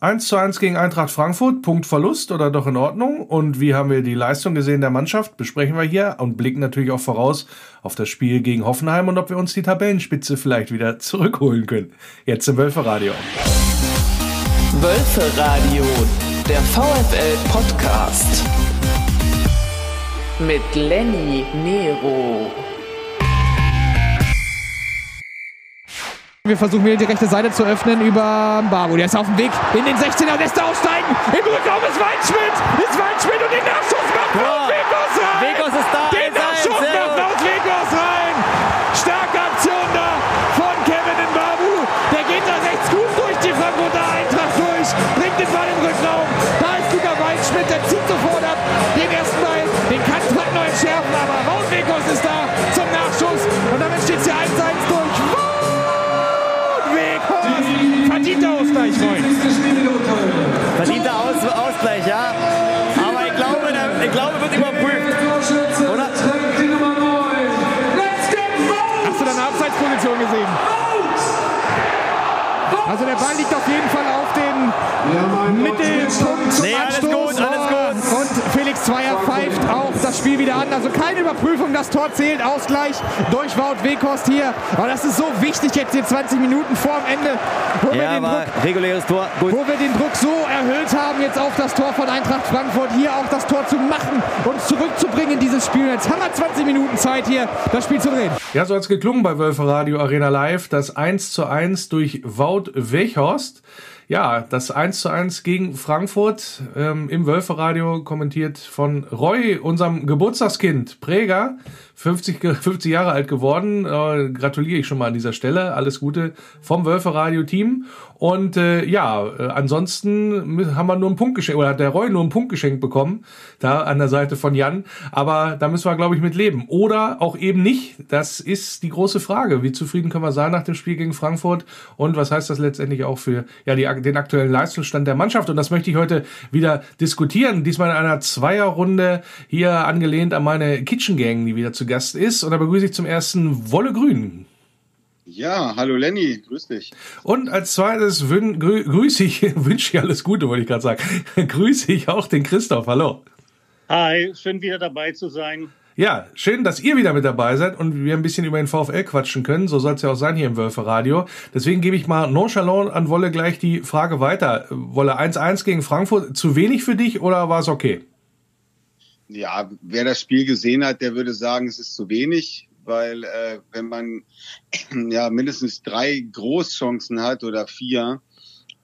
1 zu 1 gegen Eintracht Frankfurt, Punkt Verlust oder doch in Ordnung? Und wie haben wir die Leistung gesehen der Mannschaft? Besprechen wir hier und blicken natürlich auch voraus auf das Spiel gegen Hoffenheim und ob wir uns die Tabellenspitze vielleicht wieder zurückholen können. Jetzt im Wölferadio. Wölferadio, der VfL Podcast. Mit Lenny Nero. Wir versuchen wieder die rechte Seite zu öffnen über Babu. Der ist auf dem Weg in den 16er, lässt er aussteigen. Im Rückraum ist Weinschmidt. Ist Weinschmidt und den Nachschuss macht Klaus Wekos rein. Wekos ist da. Den Nachschuss macht Klaus Wekos rein. Starke Aktion da von Kevin in Babu. Der geht da rechts gut durch die Frankfurter Eintracht durch. Bringt den Ball im Rückraum. Da ist Luca Weinschmidt. Der zieht sofort ab. Den ersten Ball. Den kann Trapp noch entschärfen. Aber den Mittelpunkt zum Nee, alles gut, alles gut. Und Felix Zweier pfeift auch das Spiel wieder an. Also keine Überprüfung, das Tor zählt. Ausgleich durch Wout Weghorst hier. Aber das ist so wichtig jetzt hier 20 Minuten vor dem Ende, wo, wir, Ja, den aber Druck, reguläres Tor. Gut. wo wir den Druck so erhöht haben jetzt auf das Tor von Eintracht Frankfurt. Hier auch das Tor zu machen und zurückzubringen in dieses Spiel. Jetzt haben wir 20 Minuten Zeit hier, das Spiel zu drehen. Ja, so hat's geklungen bei Wölfe Radio Arena Live. Das 1 zu 1 durch Wout Weghorst. Ja, das 1 zu 1 gegen Frankfurt ähm, im Wölferadio kommentiert von Roy, unserem Geburtstagskind, Präger, 50, ge- 50 Jahre alt geworden. Äh, gratuliere ich schon mal an dieser Stelle. Alles Gute vom Wölferadio-Team. Und äh, ja, äh, ansonsten haben wir nur einen Punkt geschenkt, oder hat der Roy nur einen Punkt geschenkt bekommen, da an der Seite von Jan. Aber da müssen wir, glaube ich, mit leben. Oder auch eben nicht. Das ist die große Frage. Wie zufrieden können wir sein nach dem Spiel gegen Frankfurt? Und was heißt das letztendlich auch für ja, die, den aktuellen Leistungsstand der Mannschaft? Und das möchte ich heute wieder diskutieren. Diesmal in einer Zweierrunde hier angelehnt an meine Kitchen Gang, die wieder zu Gast ist. Und da begrüße ich zum ersten Wolle Grün. Ja, hallo Lenny, grüß dich. Und als zweites wün, grü, grüße ich, wünsche ich alles Gute, wollte ich gerade sagen. grüße ich auch den Christoph. Hallo. Hi, schön wieder dabei zu sein. Ja, schön, dass ihr wieder mit dabei seid und wir ein bisschen über den VfL quatschen können. So soll es ja auch sein hier im Wölfe Radio. Deswegen gebe ich mal nonchalant an Wolle gleich die Frage weiter. Wolle 1-1 gegen Frankfurt, zu wenig für dich oder war es okay? Ja, wer das Spiel gesehen hat, der würde sagen, es ist zu wenig, weil äh, wenn man ja mindestens drei Großchancen hat oder vier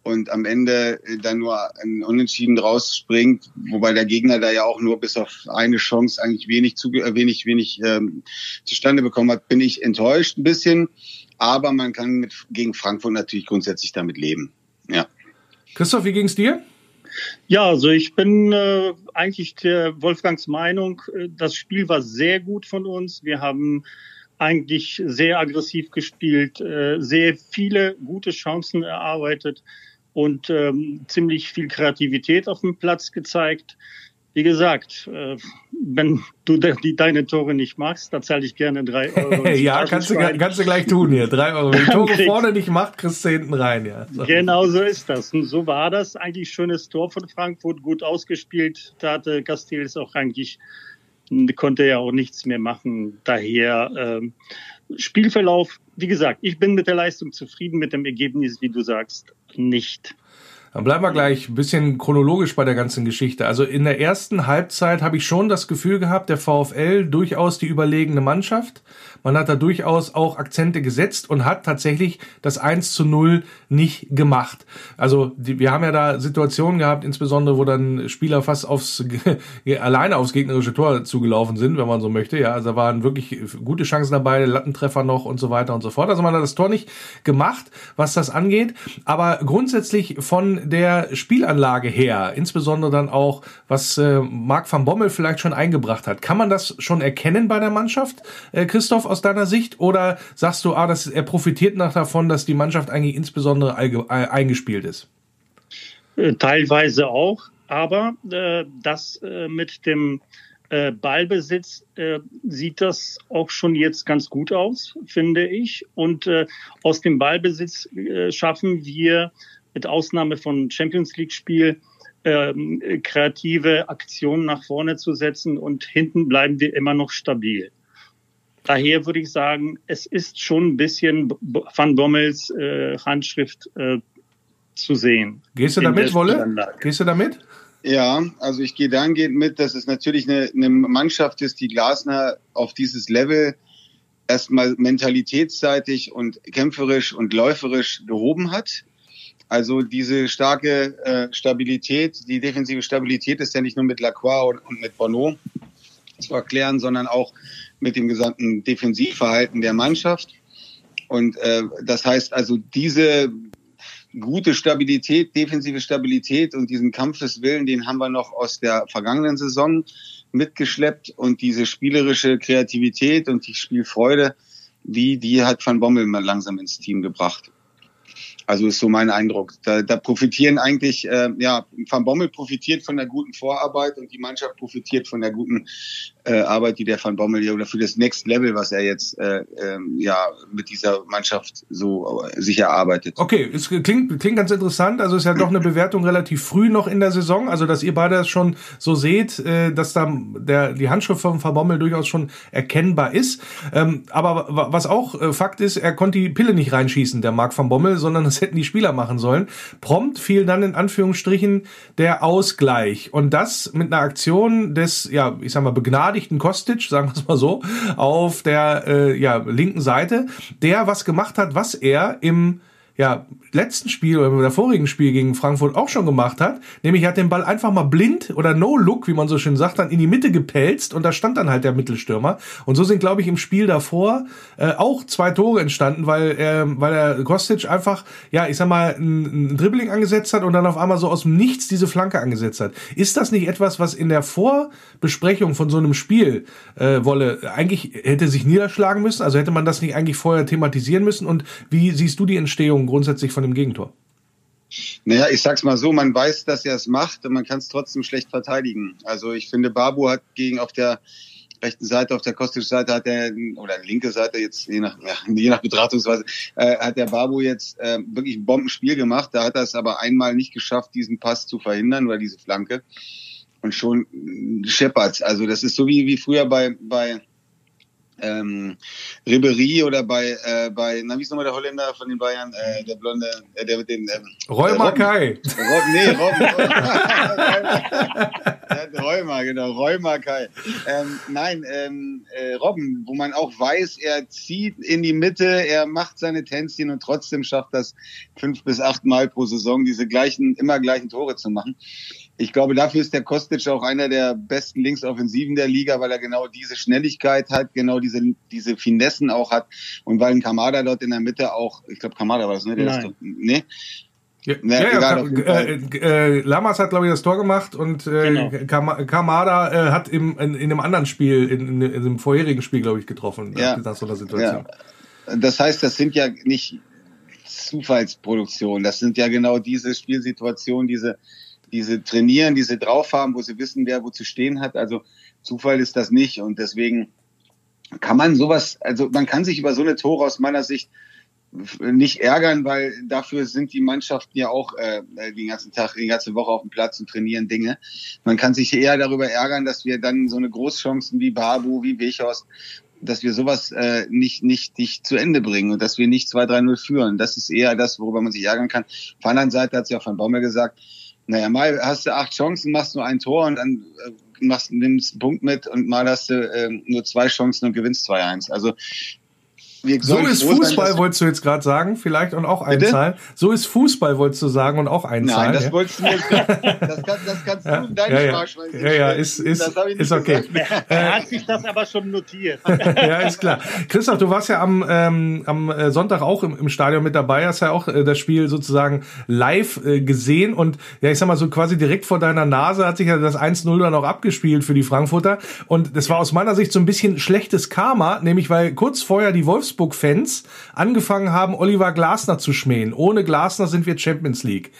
und am Ende äh, dann nur ein Unentschieden rausspringt, wobei der Gegner da ja auch nur bis auf eine Chance eigentlich wenig zu, äh, wenig wenig ähm, zustande bekommen hat, bin ich enttäuscht ein bisschen. Aber man kann mit, gegen Frankfurt natürlich grundsätzlich damit leben. Ja. Christoph, wie ging's dir? Ja, also ich bin äh, eigentlich der Wolfgangs Meinung, äh, das Spiel war sehr gut von uns. Wir haben eigentlich sehr aggressiv gespielt, äh, sehr viele gute Chancen erarbeitet und ähm, ziemlich viel Kreativität auf dem Platz gezeigt. Wie gesagt, äh, wenn du die, deine Tore nicht magst, dann zahle ich gerne drei Euro. ja, kannst du, kannst du gleich tun hier. Drei Euro. Wenn die Tore vorne nicht macht, kriegst du hinten rein, ja. So. Genau so ist das. Und so war das. Eigentlich schönes Tor von Frankfurt, gut ausgespielt. Da hatte Castells auch eigentlich, konnte ja auch nichts mehr machen. Daher ähm, Spielverlauf, wie gesagt, ich bin mit der Leistung zufrieden, mit dem Ergebnis, wie du sagst, nicht. Dann bleiben wir gleich ein bisschen chronologisch bei der ganzen Geschichte. Also in der ersten Halbzeit habe ich schon das Gefühl gehabt, der VfL durchaus die überlegene Mannschaft. Man hat da durchaus auch Akzente gesetzt und hat tatsächlich das 1 zu 0 nicht gemacht. Also die, wir haben ja da Situationen gehabt, insbesondere wo dann Spieler fast aufs alleine aufs gegnerische Tor zugelaufen sind, wenn man so möchte. Ja, also da waren wirklich gute Chancen dabei, Lattentreffer noch und so weiter und so fort. Also man hat das Tor nicht gemacht, was das angeht. Aber grundsätzlich von der Spielanlage her, insbesondere dann auch, was äh, Marc van Bommel vielleicht schon eingebracht hat, kann man das schon erkennen bei der Mannschaft, äh, Christoph, aus deiner Sicht? Oder sagst du, ah, das, er profitiert nach davon, dass die Mannschaft eigentlich insbesondere äh, eingespielt ist? Äh, Teilweise auch, aber äh, das äh, mit dem äh, Ballbesitz äh, sieht das auch schon jetzt ganz gut aus, finde ich. Und äh, aus dem Ballbesitz schaffen wir mit Ausnahme von Champions League-Spiel, ähm, kreative Aktionen nach vorne zu setzen und hinten bleiben wir immer noch stabil. Daher würde ich sagen, es ist schon ein bisschen Van Bommels äh, Handschrift äh, zu sehen. Gehst du damit, Wolle? Gehst du damit? Ja, also ich gehe dahingehend mit, dass es natürlich eine, eine Mannschaft ist, die Glasner auf dieses Level erstmal mentalitätsseitig und kämpferisch und läuferisch gehoben hat. Also diese starke äh, Stabilität, die defensive Stabilität ist ja nicht nur mit Lacroix und, und mit Bono zu erklären, sondern auch mit dem gesamten Defensivverhalten der Mannschaft. Und äh, das heißt also, diese gute Stabilität, defensive Stabilität und diesen Kampfeswillen, den haben wir noch aus der vergangenen Saison mitgeschleppt und diese spielerische Kreativität und die Spielfreude, die, die hat Van Bommel mal langsam ins Team gebracht. Also ist so mein Eindruck. Da, da profitieren eigentlich, äh, ja, Van Bommel profitiert von der guten Vorarbeit und die Mannschaft profitiert von der guten äh, Arbeit, die der Van Bommel hier oder für das Next Level, was er jetzt äh, äh, ja mit dieser Mannschaft so äh, sich erarbeitet. Okay, es klingt, klingt ganz interessant. Also ist ja doch eine Bewertung relativ früh noch in der Saison. Also dass ihr beide das schon so seht, äh, dass da der, die Handschrift von Van Bommel durchaus schon erkennbar ist. Ähm, aber was auch äh, Fakt ist, er konnte die Pille nicht reinschießen, der Marc Van Bommel, sondern hätten die Spieler machen sollen. Prompt fiel dann in Anführungsstrichen der Ausgleich. Und das mit einer Aktion des, ja, ich sag mal, begnadigten Kostic, sagen wir es mal so, auf der äh, ja, linken Seite, der was gemacht hat, was er im ja, letzten Spiel oder im vorigen Spiel gegen Frankfurt auch schon gemacht hat. Nämlich hat den Ball einfach mal blind oder no-look, wie man so schön sagt, dann in die Mitte gepelzt und da stand dann halt der Mittelstürmer. Und so sind, glaube ich, im Spiel davor äh, auch zwei Tore entstanden, weil, äh, weil der Kostic einfach, ja, ich sag mal, ein, ein Dribbling angesetzt hat und dann auf einmal so aus dem Nichts diese Flanke angesetzt hat. Ist das nicht etwas, was in der Vorbesprechung von so einem Spiel äh, Wolle eigentlich hätte sich niederschlagen müssen? Also hätte man das nicht eigentlich vorher thematisieren müssen? Und wie siehst du die Entstehung grundsätzlich von dem Gegentor? Naja, ich sag's mal so, man weiß, dass er es macht und man kann es trotzdem schlecht verteidigen. Also ich finde, Babu hat gegen auf der rechten Seite, auf der kostischen Seite hat er, oder linke Seite jetzt, je nach, ja, je nach Betrachtungsweise, äh, hat der Babu jetzt äh, wirklich ein Bombenspiel gemacht. Da hat er es aber einmal nicht geschafft, diesen Pass zu verhindern oder diese Flanke. Und schon scheppert Also das ist so wie, wie früher bei, bei ähm, Ribery oder bei, äh, bei, na, wie ist nochmal der Holländer von den Bayern, äh, der Blonde, äh, der mit den, ähm, Roy Mackay. Rob, nee, Robben. Räumer, genau, Räumer Kai. Ähm, nein, ähm, äh, Robben, wo man auch weiß, er zieht in die Mitte, er macht seine Tänzchen und trotzdem schafft das fünf bis acht Mal pro Saison, diese gleichen, immer gleichen Tore zu machen ich glaube, dafür ist der Kostic auch einer der besten Linksoffensiven der Liga, weil er genau diese Schnelligkeit hat, genau diese, diese Finessen auch hat und weil ein Kamada dort in der Mitte auch, ich glaube Kamada war das, ne? Der Nein. ist doch, ne? Ja, ja, ja, Fall. äh, äh, Lamas hat, glaube ich, das Tor gemacht und äh, Genau. Kam Kamada äh, hat im, in, in einem anderen Spiel, in, in, dem vorherigen Spiel, glaube ich, getroffen. Ja. Nach so einer Situation. Ja. Das heißt, das sind ja nicht Zufallsproduktionen, das sind ja genau diese Spielsituationen, diese, diese trainieren, diese drauf haben, wo sie wissen, wer wo zu stehen hat. Also Zufall ist das nicht und deswegen kann man sowas, also man kann sich über so eine Tore aus meiner Sicht nicht ärgern, weil dafür sind die Mannschaften ja auch äh, den ganzen Tag, die ganze Woche auf dem Platz und trainieren Dinge. Man kann sich eher darüber ärgern, dass wir dann so eine Großchancen wie Babu, wie Wechhorst, dass wir sowas äh, nicht, nicht, nicht zu Ende bringen und dass wir nicht 2-3-0 führen. Das ist eher das, worüber man sich ärgern kann. Auf der anderen Seite hat es ja von Baumel gesagt, naja, mal hast du acht Chancen, machst nur ein Tor und dann äh, machst, nimmst einen Punkt mit und mal hast du äh, nur zwei Chancen und gewinnst 2-1. Also So ist sein, Fußball, wolltest du jetzt gerade sagen, vielleicht und auch Bitte? einzahlen. So ist Fußball, wolltest du sagen und auch einzahlen. Nein, das ja. wolltest du jetzt, das, kann, das kannst du in deine ja, ja. Sparschweine ja, ja, ist, ist, Das hab ich nicht ist okay. gesagt. Er hat sich das aber schon notiert. ja, ist klar. Christoph, du warst ja am, ähm, am äh, Sonntag auch im, im Stadion mit dabei, hast ja auch äh, das Spiel sozusagen live äh, gesehen und ja, ich sag mal so quasi direkt vor deiner Nase hat sich ja das 1-0 dann auch abgespielt für die Frankfurter und das war aus meiner Sicht so ein bisschen schlechtes Karma, nämlich weil kurz vorher die Wolfsburg-Fans angefangen haben, Oliver Glasner zu schmähen. Ohne Glasner sind wir Champions League.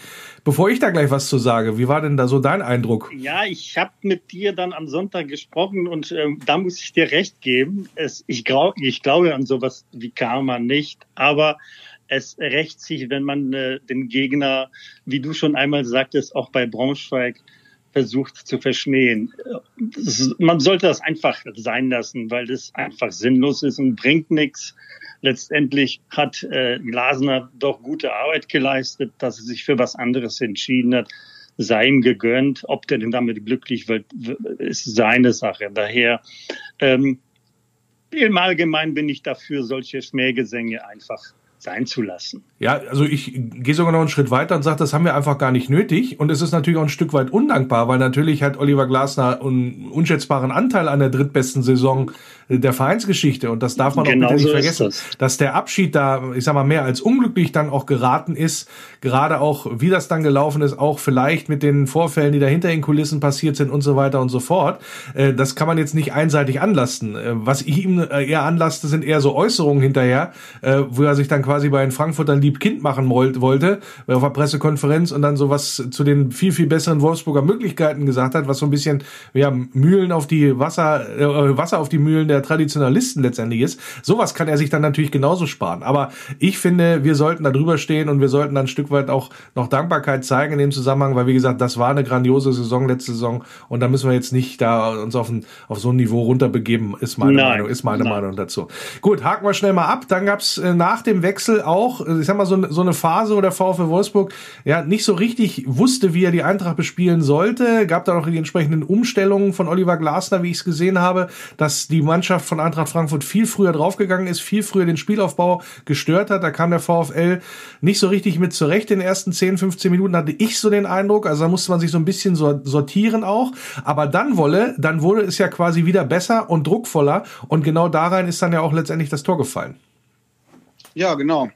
Bevor ich da gleich was zu sage, wie war denn da so dein Eindruck? Ja, ich habe mit dir dann am Sonntag gesprochen und ähm, da muss ich dir recht geben. Es, ich, grau, ich glaube an sowas wie Karma nicht, aber es rächt sich, wenn man äh, den Gegner, wie du schon einmal sagtest, auch bei Braunschweig versucht zu verschmähen. Man sollte das einfach sein lassen, weil das einfach sinnlos ist und bringt nichts. Letztendlich hat äh, Glasner doch gute Arbeit geleistet, dass er sich für was anderes entschieden hat. Sei ihm gegönnt. Ob der denn damit glücklich wird, ist seine Sache. Daher ähm, im Allgemeinen bin ich dafür, solche Schmähgesänge einfach sein zu lassen. Ja, also ich gehe sogar noch einen Schritt weiter und sage, das haben wir einfach gar nicht nötig. Und es ist natürlich auch ein Stück weit undankbar, weil natürlich hat Oliver Glasner einen unschätzbaren Anteil an der drittbesten Saison der Vereinsgeschichte. Und das darf man genau auch bitte nicht so vergessen, das. dass der Abschied da, ich sag mal, mehr als unglücklich dann auch geraten ist. Gerade auch, wie das dann gelaufen ist, auch vielleicht mit den Vorfällen, die da hinter den Kulissen passiert sind und so weiter und so fort. Äh, das kann man jetzt nicht einseitig anlasten. Äh, was ich ihm äh, eher anlaste, sind eher so Äußerungen hinterher, wo er sich dann quasi bei den Frankfurtern lieb Kind machen wollte, auf der Pressekonferenz und dann sowas zu den viel, viel besseren Wolfsburger Möglichkeiten gesagt hat, was so ein bisschen, ja, Mühlen auf die Wasser, äh, Wasser auf die Mühlen der Traditionalisten letztendlich ist. Sowas kann er sich dann natürlich genauso sparen. Aber ich finde, wir sollten da drüber stehen und wir sollten dann ein Stück weit auch noch Dankbarkeit zeigen in dem Zusammenhang, weil wie gesagt, das war eine grandiose Saison letzte Saison und da müssen wir jetzt nicht da uns auf, ein, auf so ein Niveau runterbegeben, ist meine Nein. Meinung, ist meine Nein. Meinung dazu. Gut, haken wir schnell mal ab. Dann gab's äh, nach dem Wechsel auch, äh, ich sag mal, so, so eine Phase, wo der VfL Wolfsburg ja nicht so richtig wusste, wie er die Eintracht bespielen sollte. Gab da noch die entsprechenden Umstellungen von Oliver Glasner, wie ich es gesehen habe, dass die Mannschaft Mannschaft von Eintracht Frankfurt viel früher draufgegangen ist, viel früher den Spielaufbau gestört hat. Da kam der VfL nicht so richtig mit zurecht. In den ersten 10, 15 Minuten hatte ich so den Eindruck. Also da musste man sich so ein bisschen sortieren auch. Aber dann wolle, dann wurde es ja quasi wieder besser und druckvoller. Und genau da rein ist dann ja auch letztendlich das Tor gefallen. Ja, genau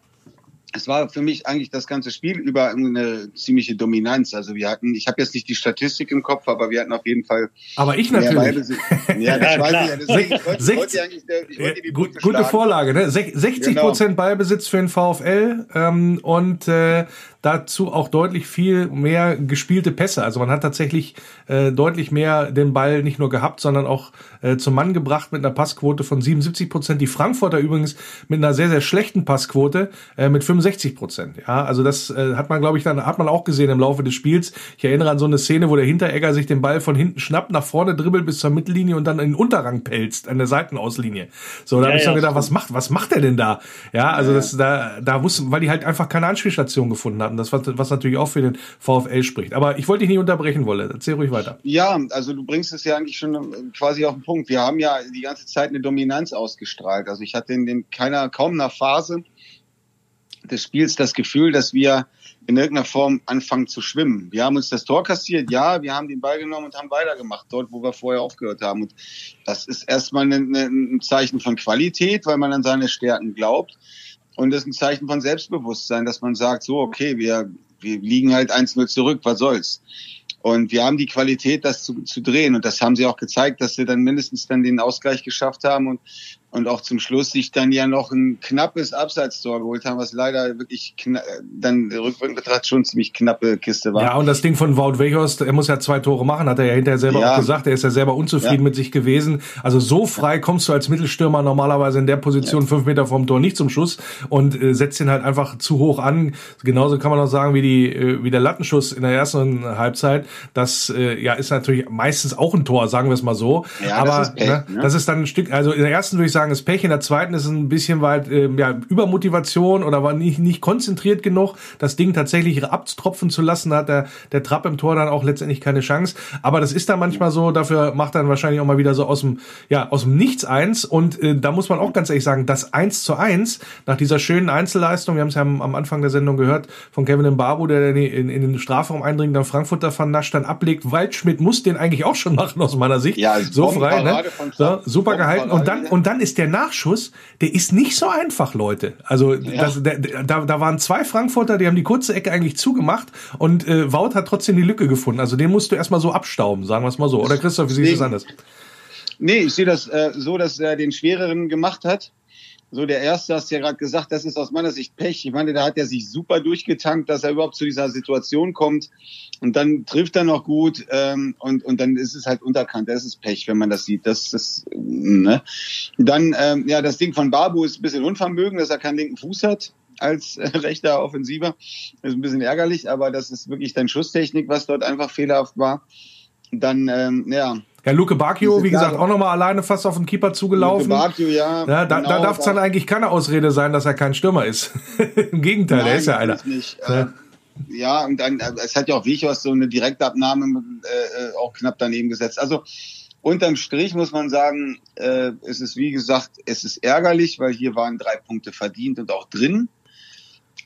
es war für mich eigentlich das ganze Spiel über eine ziemliche Dominanz. Also wir hatten, ich habe jetzt nicht die Statistik im Kopf, aber wir hatten auf jeden Fall. Aber ich natürlich. Ja, das weiß ich ja. Deswegen, ich wollte, 60, wollte ich wollte die Gut, Gute Vorlage, ne? 60 Prozent genau. Ballbesitz für den VfL ähm, und äh, dazu auch deutlich viel mehr gespielte Pässe. Also man hat tatsächlich äh, deutlich mehr den Ball nicht nur gehabt, sondern auch äh, zum Mann gebracht mit einer Passquote von 77 Prozent. Die Frankfurter übrigens mit einer sehr, sehr schlechten Passquote äh, mit 65 Prozent. Ja, also das äh, hat man, glaube ich, dann hat man auch gesehen im Laufe des Spiels. Ich erinnere an so eine Szene, wo der Hinteregger sich den Ball von hinten schnappt, nach vorne dribbelt bis zur Mittellinie und dann in den Unterrang pelzt, an der Seitenauslinie. So, da ja, habe ich dann gedacht, was macht, was macht er denn da? Ja, also ja. das, da, da wussten, weil die halt einfach keine Anspielstation gefunden hatten. Das, was, was natürlich auch für den VfL spricht. Aber ich wollte dich nicht unterbrechen, Wolle. Erzähl ruhig weiter. Ja, also du bringst es ja eigentlich schon äh, quasi auf den Punkt. Wir haben ja die ganze Zeit eine Dominanz ausgestrahlt. Also ich hatte in den keiner, kaum einer Phase des Spiels das Gefühl, dass wir in irgendeiner Form anfangen zu schwimmen. Wir haben uns das Tor kassiert, ja, wir haben den Ball genommen und haben weitergemacht, dort, wo wir vorher aufgehört haben. Und das ist erstmal ein Zeichen von Qualität, weil man an seine Stärken glaubt. Und das ist ein Zeichen von Selbstbewusstsein, dass man sagt, so, okay, wir, wir liegen halt 1-0 zurück, was soll's. Und wir haben die Qualität, das zu, zu drehen. Und das haben sie auch gezeigt, dass sie dann mindestens dann den Ausgleich geschafft haben. Und und auch zum Schluss sich dann ja noch ein knappes Abseitstor geholt haben, was leider wirklich dann rückwirkend betrachtet schon ziemlich knappe Kiste war. Ja, und das Ding von Wout Weghorst, er muss ja zwei Tore machen, hat er ja hinterher selber ja. auch gesagt, er ist ja selber unzufrieden ja. mit sich gewesen. Also so frei kommst du als Mittelstürmer normalerweise in der Position ja. fünf Meter vom Tor nicht zum Schuss und äh, setzt ihn halt einfach zu hoch an. Genauso kann man auch sagen wie die äh, wie der Lattenschuss in der ersten Halbzeit. Das äh, ja ist natürlich meistens auch ein Tor, sagen wir es mal so. Aber das ist, Pech, ne, ne? das ist dann ein Stück, also in der ersten würde ich sagen, sagen, ist Pech. In der zweiten ist es ein bisschen weit äh, ja, Übermotivation oder war nicht, nicht konzentriert genug, das Ding tatsächlich abtropfen zu lassen. Da hat der, der Trapp im Tor dann auch letztendlich keine Chance. Aber das ist dann manchmal so, dafür macht dann wahrscheinlich auch mal wieder so aus dem, ja, aus dem Nichts eins. Und äh, da muss man auch ganz ehrlich sagen, das eins zu eins nach dieser schönen Einzelleistung, wir haben es ja am, am, Anfang der Sendung gehört, von Kevin Mbabu, der in, in, in den Strafraum eindringt, dann Frankfurter vernascht, dann ablegt. Waldschmidt muss den eigentlich auch schon machen aus meiner Sicht. Ja, so frei, ne? So, super gehalten. Und dann, und dann ist ist der Nachschuss, der ist nicht so einfach, Leute. Also ja. das, der, da, da waren zwei Frankfurter, die haben die kurze Ecke eigentlich zugemacht und äh, Wout hat trotzdem die Lücke gefunden. Also den musst du erstmal so abstauben, sagen wir es mal so. Oder Christoph, wie siehst du das anders? Nee, ich sehe das äh, so, dass er den schwereren gemacht hat so der erste hast ja gerade gesagt, das ist aus meiner Sicht Pech. Ich meine, da hat er sich super durchgetankt, dass er überhaupt zu dieser Situation kommt. Und dann trifft er noch gut ähm, und, und dann ist es halt unterkannt. Das ist Pech, wenn man das sieht. Das ist, ne? Dann, ähm, ja, das Ding von Babu ist ein bisschen Unvermögen, dass er keinen linken Fuß hat. als äh, rechter Offensiver. Das ist ein bisschen ärgerlich, aber das ist wirklich dann Schusstechnik, was dort einfach fehlerhaft war. Dann, ähm, ja, ja, Luke Bacchio, wie gesagt, auch nochmal alleine fast auf den Keeper zugelaufen. Luke Bacchio, ja. ja da, genau, da darf es dann eigentlich keine Ausrede sein, dass er kein Stürmer ist. Im Gegenteil, Nein, er ist ja einer. Nicht. Ja. ja, und dann, es hat ja auch Wichos so eine Direktabnahme äh, äh, auch knapp daneben gesetzt. Also unterm Strich muss man sagen, äh, es ist wie gesagt, es ist ärgerlich, weil hier waren drei Punkte verdient und auch drin.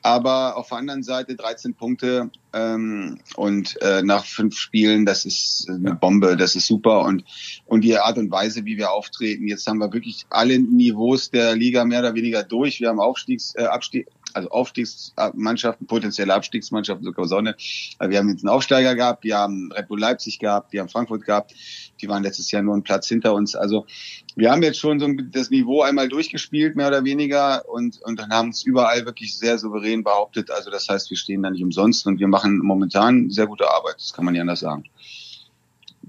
Aber auf der anderen Seite 13 Punkte ähm, und äh, nach fünf Spielen, das ist eine Bombe, das ist super. Und, und die Art und Weise, wie wir auftreten, jetzt haben wir wirklich alle Niveaus der Liga mehr oder weniger durch. Wir haben Aufstiegs, äh, Abstieg, also Aufstiegsmannschaften, potenzielle Abstiegsmannschaften, sogar Sonne. Wir haben jetzt einen Aufsteiger gehabt, wir haben Red Bull Leipzig gehabt, wir haben Frankfurt gehabt. Die waren letztes Jahr nur einen Platz hinter uns. Also wir haben jetzt schon so das Niveau einmal durchgespielt, mehr oder weniger, und, und dann haben es überall wirklich sehr souverän behauptet. Also das heißt, wir stehen da nicht umsonst und wir machen momentan sehr gute Arbeit. Das kann man nicht anders sagen.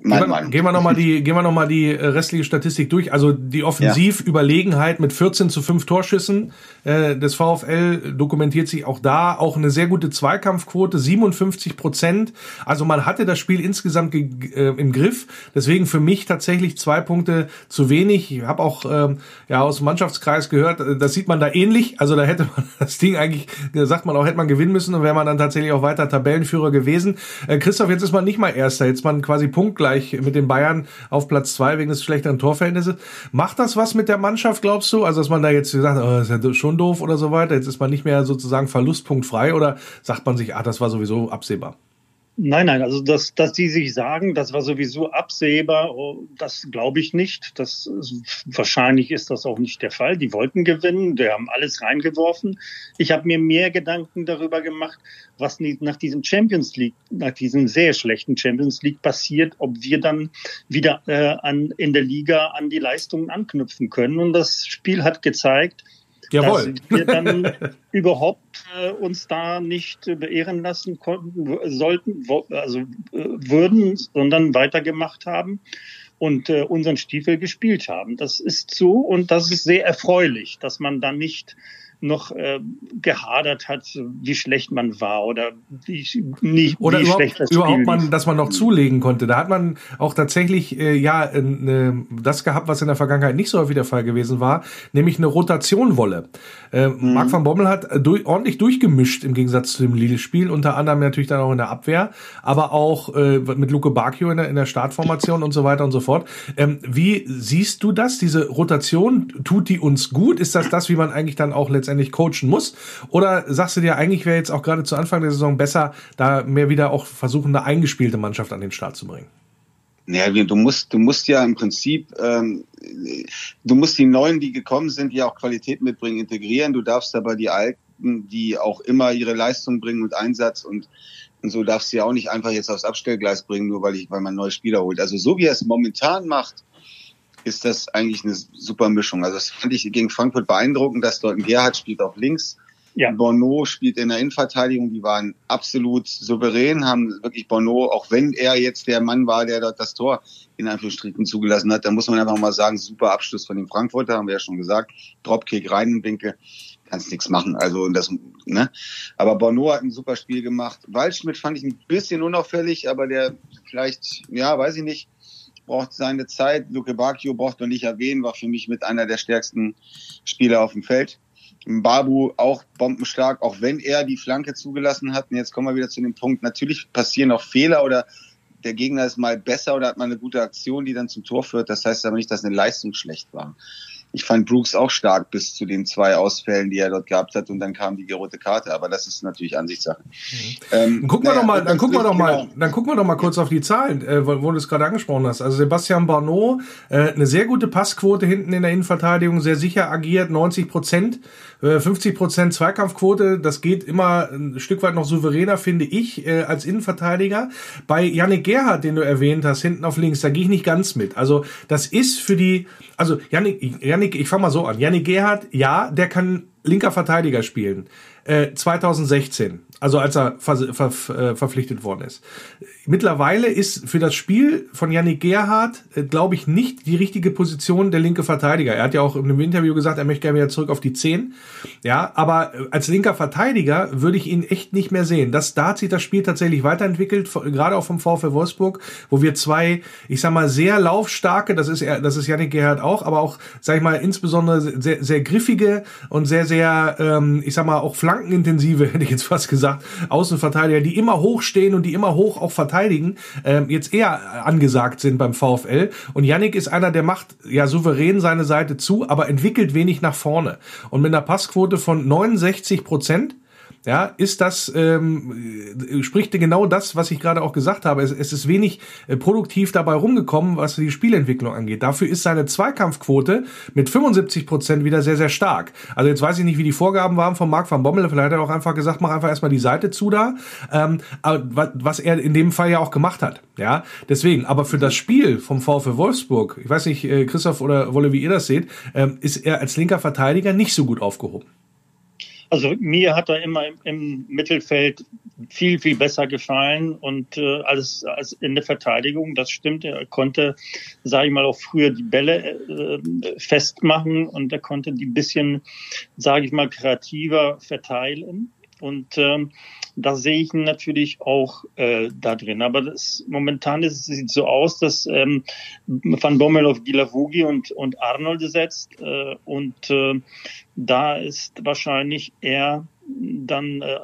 Meine gehen, wir, gehen wir nochmal die, gehen wir noch mal die äh, restliche Statistik durch. Also die Offensivüberlegenheit mit 14 zu 5 Torschüssen äh, des VfL dokumentiert sich auch da. Auch eine sehr gute Zweikampfquote, 57 Prozent. Also man hatte das Spiel insgesamt äh, im Griff. Deswegen für mich tatsächlich zwei Punkte zu wenig. Ich habe auch ähm, ja aus dem Mannschaftskreis gehört, äh, das sieht man da ähnlich. Also da hätte man das Ding eigentlich, da sagt man auch, hätte man gewinnen müssen und wäre man dann tatsächlich auch weiter Tabellenführer gewesen. Äh, Christoph, jetzt ist man nicht mal Erster, jetzt ist man quasi punktgleich gleich mit den Bayern auf Platz zwei wegen des schlechteren Torverhältnisses. Macht das was mit der Mannschaft, glaubst du? Also, dass man da jetzt sagt, oh, ist ja schon doof oder so weiter, jetzt ist man nicht mehr sozusagen verlustpunktfrei oder sagt man sich, ah, das war sowieso absehbar? Nein, nein, also dass, dass die sich sagen, das war sowieso absehbar, oh, das glaube ich nicht. Das wahrscheinlich ist das auch nicht der Fall. Die wollten gewinnen, die haben alles reingeworfen. Ich habe mir mehr Gedanken darüber gemacht, was nach diesem Champions League, nach diesem sehr schlechten Champions League passiert, ob wir dann wieder äh, an, in der Liga an die Leistungen anknüpfen können. Und das Spiel hat gezeigt, Jawohl. dass wir dann überhaupt äh, uns da nicht äh, beehren lassen konnten, sollten, also äh, würden, sondern weitergemacht haben und äh, unseren Stiefel gespielt haben. Das ist so und das ist sehr erfreulich, dass man dann nicht noch äh, gehadert hat, wie schlecht man war oder wie, nicht, oder wie überhaupt, schlecht das überhaupt man, dass man noch zulegen konnte. Da hat man auch tatsächlich äh, ja äh, das gehabt, was in der Vergangenheit nicht so häufig der Fall gewesen war, nämlich eine Rotationwolle. Äh, mhm. Marc van Bommel hat durch, ordentlich durchgemischt im Gegensatz zu dem Lille-Spiel, unter anderem natürlich dann auch in der Abwehr, aber auch äh, mit Luke Bacchio in der, in der Startformation und so weiter und so fort. Ähm, wie siehst du das? Diese Rotation, tut die uns gut? Ist das das, wie man eigentlich dann auch letztendlich letztendlich coachen muss? Oder sagst du dir, eigentlich wäre jetzt auch gerade zu Anfang der Saison besser, da mehr wieder auch versuchen, eine eingespielte Mannschaft an den Start zu bringen? Ja, du musst, du musst ja im Prinzip, ähm, du musst die Neuen, die gekommen sind, die auch Qualität mitbringen, integrieren. Du darfst aber die Alten, die auch immer ihre Leistung bringen und Einsatz und, und so darfst du ja auch nicht einfach jetzt aufs Abstellgleis bringen, nur weil ich, weil man neue Spieler holt. Also so wie er es momentan macht, ist das eigentlich eine super Mischung. Also das fand ich gegen Frankfurt beeindruckend, dass dort ein Gerhard spielt auf links. Ja. Bono spielt in der Innenverteidigung, die waren absolut souverän, haben wirklich Bono, auch wenn er jetzt der Mann war, der dort das Tor in Anführungsstrichen zugelassen hat, da muss man einfach mal sagen, super Abschluss von dem Frankfurter, haben wir ja schon gesagt, Dropkick rein im Winkel, kannst nichts machen. Also das, ne? Aber Bono hat ein super Spiel gemacht. Waldschmidt fand ich ein bisschen unauffällig, aber der vielleicht, ja, weiß ich nicht, braucht seine Zeit. Luke Bacchio braucht man nicht erwähnen, war für mich mit einer der stärksten Spieler auf dem Feld. Babu auch bombenstark, auch wenn er die Flanke zugelassen hat. Und jetzt kommen wir wieder zu dem Punkt. Natürlich passieren auch Fehler oder der Gegner ist mal besser oder hat mal eine gute Aktion, die dann zum Tor führt. Das heißt aber nicht, dass eine Leistung schlecht war ich fand Brooks auch stark bis zu den zwei Ausfällen, die er dort gehabt hat und dann kam die rote Karte. Aber das ist natürlich Ansichtssache. Mhm. Ähm, gucken wir naja, doch mal, dann gucken wir doch mal, genau. dann gucken wir doch mal kurz auf die Zahlen, äh, wo, wo du es gerade angesprochen hast. Also Sebastian Barneau, äh, eine sehr gute Passquote hinten in der Innenverteidigung, sehr sicher agiert, 90 Prozent, äh, 50 Prozent Zweikampfquote. Das geht immer ein Stück weit noch souveräner, finde ich, äh, als Innenverteidiger. Bei Yannick Gerhardt, den du erwähnt hast, hinten auf links, da gehe ich nicht ganz mit. Also das ist für die, also Yannick, Yannick Yannick, ich fange mal so an. Yannick Gerhardt, ja, der kann linker Verteidiger spielen. Äh, 2016 Also als er ver ver äh, verpflichtet worden ist. Mittlerweile ist für das Spiel von Yannick Gerhardt, äh, glaube ich, nicht die richtige Position der linke Verteidiger. Er hat ja auch in einem Interview gesagt, er möchte gerne wieder zurück auf die 10. Ja, aber äh, als linker Verteidiger würde ich ihn echt nicht mehr sehen. Das, da hat sich das Spiel tatsächlich weiterentwickelt, gerade auch vom VfL Wolfsburg, wo wir zwei, ich sag mal, sehr laufstarke, das ist er, das ist Yannick Gerhardt auch, aber auch, sag ich mal, insbesondere sehr, sehr griffige und sehr, sehr, ähm, ich sag mal, auch flankenintensive, hätte ich jetzt fast gesagt, Außenverteidiger, die immer hoch stehen und die immer hoch auch verteidigen, ähm, jetzt eher angesagt sind beim VfL. Und Yannick ist einer, der macht ja souverän seine Seite zu, aber entwickelt wenig nach vorne. Und mit einer Passquote von 69 Prozent ja, ist das, ähm, äh, spricht genau das, was ich gerade auch gesagt habe. Es, es ist wenig äh, produktiv dabei rumgekommen, was die Spielentwicklung angeht. Dafür ist seine Zweikampfquote mit 75 Prozent wieder sehr, sehr stark. Also jetzt weiß ich nicht, wie die Vorgaben waren von Marc van Bommel. Vielleicht hat er auch einfach gesagt, mach einfach erstmal die Seite zu da. Ähm, was er in dem Fall ja auch gemacht hat. Ja, deswegen. Aber für das Spiel vom VfL Wolfsburg, ich weiß nicht, äh, Christoph oder Wolle, wie ihr das seht, ähm, ist er als linker Verteidiger nicht so gut aufgehoben. Also mir hat er immer im, Mittelfeld viel, viel besser gefallen und äh, als, als in der Verteidigung, das stimmt, er konnte, sage ich mal, auch früher die Bälle äh, festmachen und er konnte die bisschen, sage ich mal, kreativer verteilen. Und ähm, da sehe ich ihn natürlich auch äh, da drin. Aber das, momentan ist, sieht so aus, dass ähm, Van Bommel auf Gilavugi und, und Arnold setzt. Äh, und äh, da ist wahrscheinlich er dann äh,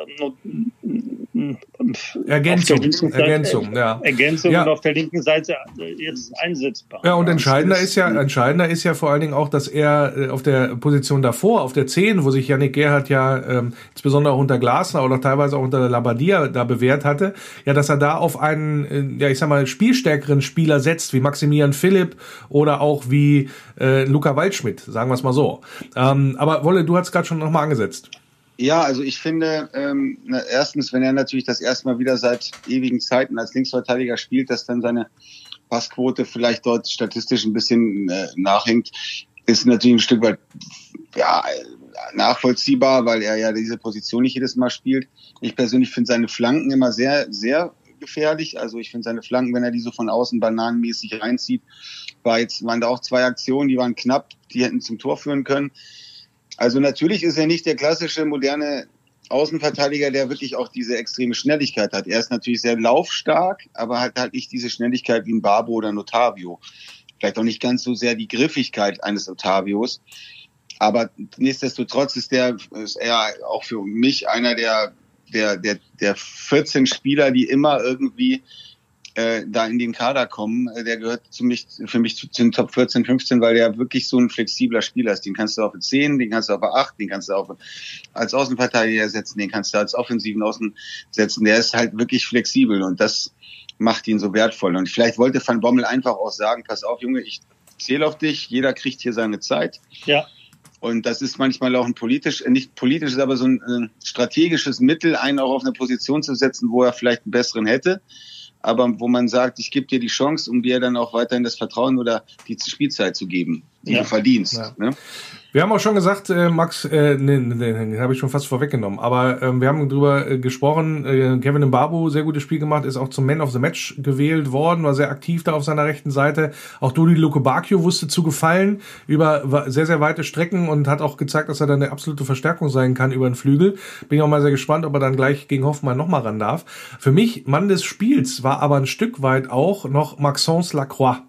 Ergänzung, Ergänzung, ja. Ergänzung ja. und auf der linken Seite jetzt einsetzbar. Ja, und entscheidender ist ja, entscheidender ist ja vor allen Dingen auch, dass er äh, auf der Position davor, auf der 10, wo sich Yannick Gerhardt ja ähm, insbesondere auch unter Glasner oder teilweise auch unter Labadia da bewährt hatte, ja, dass er da auf einen, äh, ja, ich sag mal, spielstärkeren Spieler setzt, wie Maximilian Philipp oder auch wie äh, Luca Waldschmidt, sagen wir es mal so. Ähm, aber Wolle, du hast gerade schon nochmal angesetzt. Ja, also ich finde, ähm, na, erstens, wenn er natürlich das erste Mal wieder seit ewigen Zeiten als Linksverteidiger spielt, dass dann seine Passquote vielleicht dort statistisch ein bisschen äh, nachhängt, ist natürlich ein Stück weit ja, nachvollziehbar, weil er ja diese Position nicht jedes Mal spielt. Ich persönlich finde seine Flanken immer sehr, sehr gefährlich. Also ich finde seine Flanken, wenn er die so von außen bananenmäßig reinzieht, war jetzt, waren da auch zwei Aktionen, die waren knapp, die hätten zum Tor führen können. Also natürlich ist er nicht der klassische moderne Außenverteidiger, der wirklich auch diese extreme Schnelligkeit hat. Er ist natürlich sehr laufstark, aber hat halt nicht diese Schnelligkeit wie ein Barbo oder ein Otavio. Vielleicht auch nicht ganz so sehr die Griffigkeit eines Otavios. Aber nichtsdestotrotz ist der, ist er auch für mich einer der, der, der, der 14 Spieler, die immer irgendwie äh, da in den Kader kommen, äh, der gehört zu mich, für mich zu, den Top 14, 15, weil der wirklich so ein flexibler Spieler ist. Den kannst du auf 10, den kannst du auf 8, den kannst du auch als Außenverteidiger setzen, den kannst du als offensiven Außen setzen. Der ist halt wirklich flexibel und das macht ihn so wertvoll. Und vielleicht wollte Van Bommel einfach auch sagen, pass auf, Junge, ich zähle auf dich, jeder kriegt hier seine Zeit. Ja. Und das ist manchmal auch ein politisch, äh, nicht politisches, aber so ein äh, strategisches Mittel, einen auch auf eine Position zu setzen, wo er vielleicht einen besseren hätte aber wo man sagt, ich gebe dir die Chance, um dir dann auch weiterhin das Vertrauen oder die Spielzeit zu geben, die ja. du verdienst. Ja. Ne? Wir haben auch schon gesagt, äh, Max, äh, nee, nee, nee, habe ich schon fast vorweggenommen, aber ähm, wir haben drüber äh, gesprochen, äh, Kevin Mbabu, sehr gutes Spiel gemacht, ist auch zum Man of the Match gewählt worden, war sehr aktiv da auf seiner rechten Seite. Auch Dodi Lukobakio wusste zu gefallen über sehr, sehr weite Strecken und hat auch gezeigt, dass er dann eine absolute Verstärkung sein kann über den Flügel. Bin ich auch mal sehr gespannt, ob er dann gleich gegen Hoffmann nochmal ran darf. Für mich, Mann des Spiels, war aber ein Stück weit auch noch Maxence Lacroix.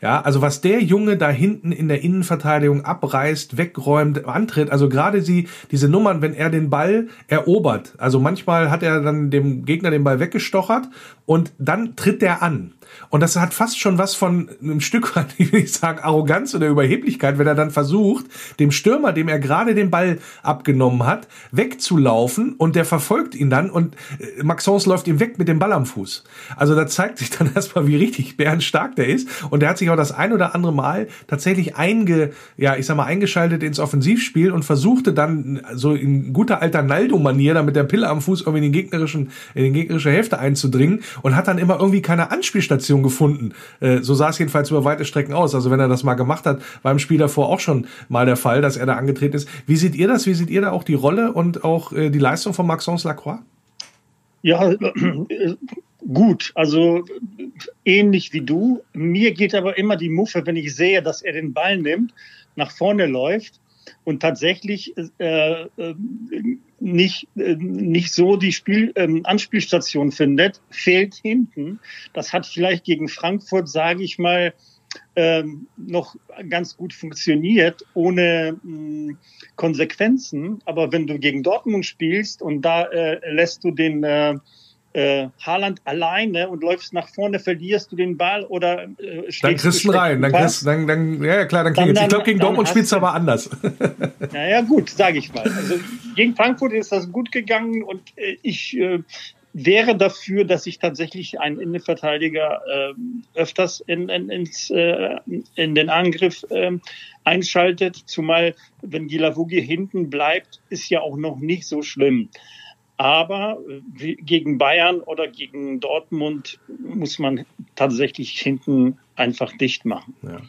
Ja, also was der Junge da hinten in der Innenverteidigung abreißt, wegräumt, antritt, also gerade sie, diese Nummern, wenn er den Ball erobert, also manchmal hat er dann dem Gegner den Ball weggestochert und dann tritt er an. Und das hat fast schon was von einem Stück weit, ich will nicht sagen, Arroganz oder Überheblichkeit, wenn er dann versucht, dem Stürmer, dem er gerade den Ball abgenommen hat, wegzulaufen und der verfolgt ihn dann und äh, Maxence läuft ihm weg mit dem Ball am Fuß. Also da zeigt sich dann erstmal, wie richtig bärenstark der ist. Und der hat sich auch das ein oder andere Mal tatsächlich einge, ja, ich sag mal, eingeschaltet ins Offensivspiel und versuchte dann so in guter alter Naldo-Manier da mit der Pille am Fuß irgendwie in den gegnerischen, in den gegnerische Hälfte einzudringen und hat dann immer irgendwie keine Anspielstation gefunden. Äh, so sah es jedenfalls über weite Strecken aus. Also wenn er das mal gemacht hat, war im Spiel davor auch schon mal der Fall, dass er da angetreten ist. Wie seht ihr das? Wie seht ihr da auch die Rolle und auch äh, die Leistung von Maxence Lacroix? Ja, äh, gut. Also ähnlich wie du. Mir geht aber immer die Muffe, wenn ich sehe, dass er den Ball nimmt, nach vorne läuft und tatsächlich äh, nicht, äh, nicht so die Spiel, äh, Anspielstation findet, fehlt hinten. Das hat vielleicht gegen Frankfurt, sage ich mal, ähm, noch ganz gut funktioniert, ohne mh, Konsequenzen. Aber wenn du gegen Dortmund spielst und da äh, lässt du den äh, äh, Haaland alleine und läufst nach vorne, verlierst du den Ball oder äh, Dann kriegst du rein, dann kriegst dann, dann, ja klar, dann klingelt Ich glaube, gegen Dortmund spielst du aber anders. Naja, gut, sage ich mal. Also gegen Frankfurt ist das gut gegangen und äh, ich äh, wäre dafür, dass sich tatsächlich ein Innenverteidiger äh, öfters in, in, ins, äh, in den Angriff äh, einschaltet, zumal wenn Gilavugi hinten bleibt, ist ja auch noch nicht so schlimm. Aber äh, gegen Bayern oder gegen Dortmund muss man tatsächlich hinten einfach dicht machen. Ja.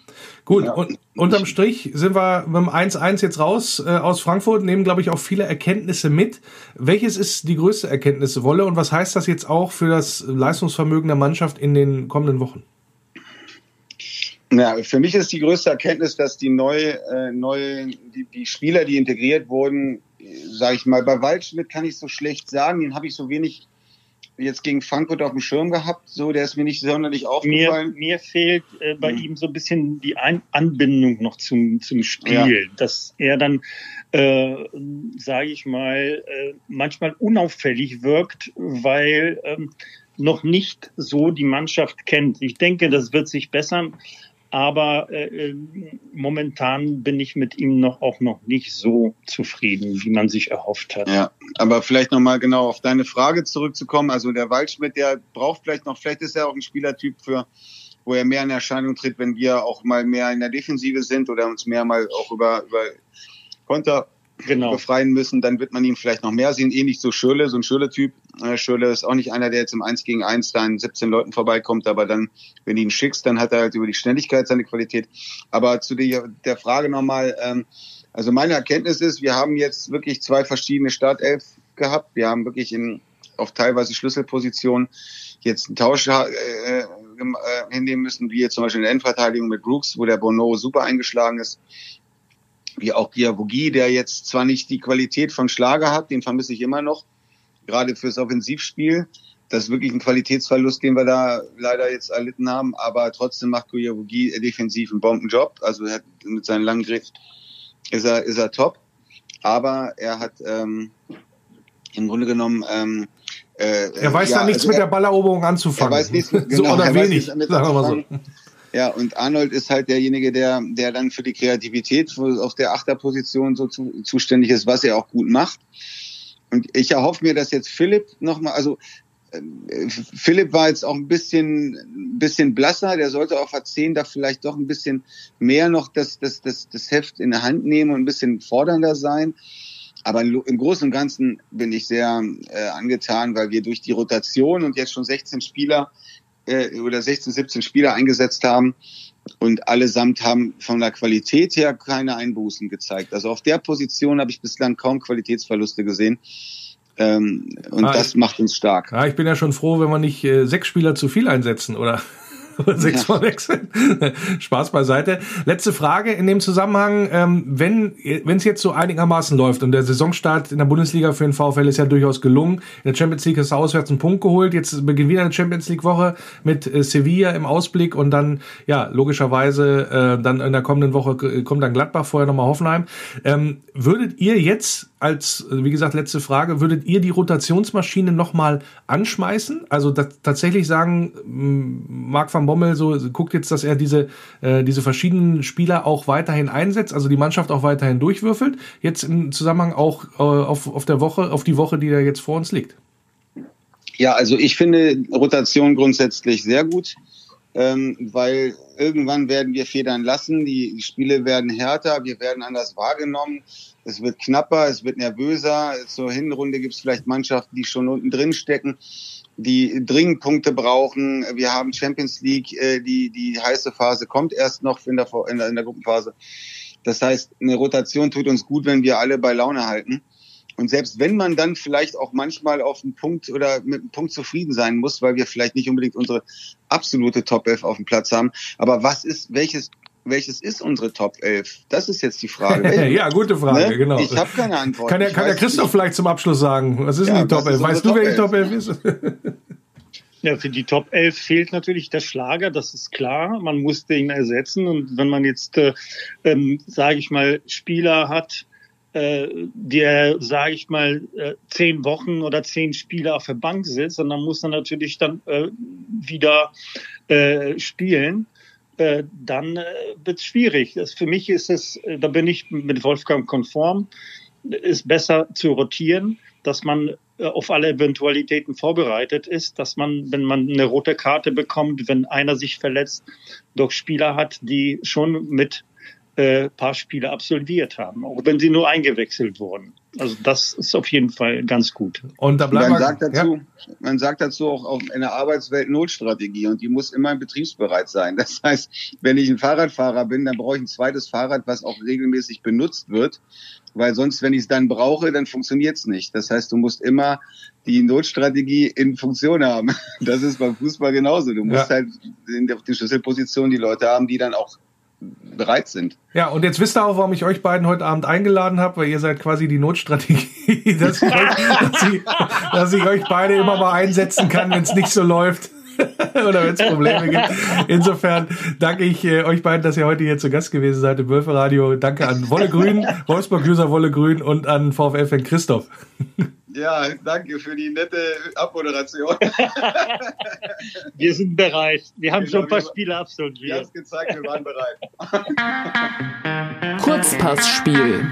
Gut, ja. und unterm Strich sind wir mit dem 1-1 jetzt raus äh, aus Frankfurt, nehmen, glaube ich, auch viele Erkenntnisse mit. Welches ist die größte Erkenntnis, Wolle, und was heißt das jetzt auch für das Leistungsvermögen der Mannschaft in den kommenden Wochen? Ja, für mich ist die größte Erkenntnis, dass die neue, äh, neue die, die Spieler, die integriert wurden, sage ich mal, bei Waldschmidt kann ich so schlecht sagen, den habe ich so wenig jetzt gegen Frankfurt auf dem Schirm gehabt, so der ist mir nicht sonderlich aufgefallen. Mir, mir fehlt äh, bei hm. ihm so ein bisschen die Ein Anbindung noch zum, zum Spiel, ja. dass er dann, äh, sage ich mal, äh, manchmal unauffällig wirkt, weil ähm, noch nicht so die Mannschaft kennt. Ich denke, das wird sich bessern. Aber äh, äh, momentan bin ich mit ihm noch auch noch nicht so zufrieden, wie man sich erhofft hat. Ja, aber vielleicht nochmal genau auf deine Frage zurückzukommen. Also der Waldschmidt, der braucht vielleicht noch, vielleicht ist er auch ein Spielertyp für wo er mehr in Erscheinung tritt, wenn wir auch mal mehr in der Defensive sind oder uns mehr mal auch über, über Konter genau. befreien müssen, dann wird man ihn vielleicht noch mehr sehen. Ähnlich so Schürle, so ein Schürle-Typ. Äh, Schürle ist auch nicht einer, der jetzt im 1 gegen 1 da in 17 Leuten vorbeikommt, aber dann, wenn du ihn schickst, dann hat er halt über die Schnelligkeit seine Qualität. Aber zu der, der Frage nochmal, ähm, also meine Erkenntnis ist, wir haben jetzt wirklich zwei verschiedene Startelf gehabt. Wir haben wirklich in, auf teilweise Schlüsselpositionen jetzt einen Tausch äh, äh, hinnehmen müssen, wie jetzt zum Beispiel in der Endverteidigung mit Brooks, wo der Bono super eingeschlagen ist wie auch Diavogie, der jetzt zwar nicht die Qualität von Schlager hat, den vermisse ich immer noch, gerade fürs Offensivspiel. Das ist wirklich ein Qualitätsverlust, den wir da leider jetzt erlitten haben, aber trotzdem macht Diavogie defensiv einen Bombenjob. Also er hat mit seinen langen Griff ist er, ist er top. Aber er hat ähm, im Grunde genommen ähm, äh, er weiß ja, da nichts also mit er, der Balleroberung anzufangen. Er weiß nichts, genau, so oder wenig, sagen wir mal so. Ja, und Arnold ist halt derjenige, der, der dann für die Kreativität auf der Achterposition so zu, zuständig ist, was er auch gut macht. Und ich erhoffe mir, dass jetzt Philipp nochmal, also äh, Philipp war jetzt auch ein bisschen, ein bisschen blasser, der sollte auf A10 da vielleicht doch ein bisschen mehr noch das, das, das, das Heft in der Hand nehmen und ein bisschen fordernder sein. Aber im Großen und Ganzen bin ich sehr äh, angetan, weil wir durch die Rotation und jetzt schon 16 Spieler äh, oder 16, 17 Spieler eingesetzt haben und allesamt haben von der Qualität her keine Einbußen gezeigt. Also auf der Position habe ich bislang kaum Qualitätsverluste gesehen. Ähm, und ah, das macht uns stark. Ja, ich bin ja schon froh, wenn wir nicht äh, sechs Spieler zu viel einsetzen, oder? sechsmal ja. wechseln. Spaß beiseite. Letzte Frage in dem Zusammenhang. Ähm, wenn es jetzt so einigermaßen läuft und der Saisonstart in der Bundesliga für den VfL ist ja durchaus gelungen. In der Champions League hast du auswärts einen Punkt geholt. Jetzt beginnt wieder eine Champions League Woche mit äh, Sevilla im Ausblick und dann, ja, logischerweise, äh, dann in der kommenden Woche kommt dann Gladbach, vorher nochmal Hoffenheim. Ähm, würdet ihr jetzt als, wie gesagt, letzte Frage, würdet ihr die Rotationsmaschine nochmal anschmeißen? Also tatsächlich sagen, Marc van Bommel so guckt jetzt, dass er diese, äh, diese verschiedenen Spieler auch weiterhin einsetzt, also die Mannschaft auch weiterhin durchwürfelt, jetzt im Zusammenhang auch äh, auf, auf der Woche, auf die Woche, die da jetzt vor uns liegt. Ja, also ich finde Rotation grundsätzlich sehr gut ähm, weil irgendwann werden wir federn lassen, die, Spiele werden härter, wir werden anders wahrgenommen, es wird knapper, es wird nervöser. Zur Hinrunde gibt es vielleicht Mannschaften, die schon unten drin stecken, die dringend Punkte brauchen. Wir haben Champions League, äh, die, die heiße Phase kommt erst noch in der, in der Gruppenphase. Das heißt, eine Rotation tut uns gut, wenn wir alle bei Laune halten. Und selbst wenn man dann vielleicht auch manchmal auf einen Punkt oder mit einem Punkt zufrieden sein muss, weil wir vielleicht nicht unbedingt unsere absolute Top 11 auf dem Platz haben, aber was ist, welches welches ist unsere Top 11? Das ist jetzt die Frage. ja, gute Frage, ne? genau. Ich habe keine Antwort. Kann der, kann der Christoph nicht. vielleicht zum Abschluss sagen, was ist ja, denn die Top 11? Weißt du, wer die Top 11 ist? Ja, für die Top 11 fehlt natürlich der Schlager, das ist klar. Man muss den ersetzen. Und wenn man jetzt, äh, ähm, sage ich mal, Spieler hat, der, sage ich mal, äh, zehn Wochen oder zehn Spiele auf der Bank sitzt, dann muss er natürlich dann äh, wieder äh, spielen. Äh, dann äh, wird es schwierig. Das, für mich ist es, äh, da bin ich mit Wolfgang konform, ist besser zu rotieren, dass man äh, auf alle Eventualitäten vorbereitet ist, dass man, wenn man eine rote Karte bekommt, wenn einer sich verletzt, doch Spieler hat, die schon mit äh, paar Spiele absolviert haben, auch wenn sie nur eingewechselt wurden. Also das ist auf jeden Fall ganz gut. Und da bleibt man sagt dazu, ja. man sagt dazu auch auf einer Arbeitswelt Notstrategie und die muss immer betriebsbereit sein. Das heißt, wenn ich ein Fahrradfahrer bin, dann brauche ich ein zweites Fahrrad, was auch regelmäßig benutzt wird, weil sonst, wenn ich es dann brauche, dann funktioniert es nicht. Das heißt, du musst immer die Notstrategie in Funktion haben. Das ist beim Fußball genauso. Du musst ja. halt in der Schlüsselposition die Leute haben, die dann auch bereit sind. Ja, und jetzt wisst ihr auch, warum ich euch beiden heute Abend eingeladen habe, weil ihr seid quasi die Notstrategie, dass ich euch, dass ich, dass ich euch beide immer mal einsetzen kann, wenn es nicht so läuft. Oder wenn es Probleme gibt. Insofern danke ich äh, euch beiden, dass ihr heute hier zu Gast gewesen seid im Wölferadio. Danke an Wolle Grün, Wolfsburg-User Wolle Grün und an VfL-Fan Christoph. Ja, danke für die nette Abmoderation. wir sind bereit. Wir haben genau, schon ein paar Spiele absolviert. Wir haben es gezeigt, wir waren bereit. Kurzpassspiel.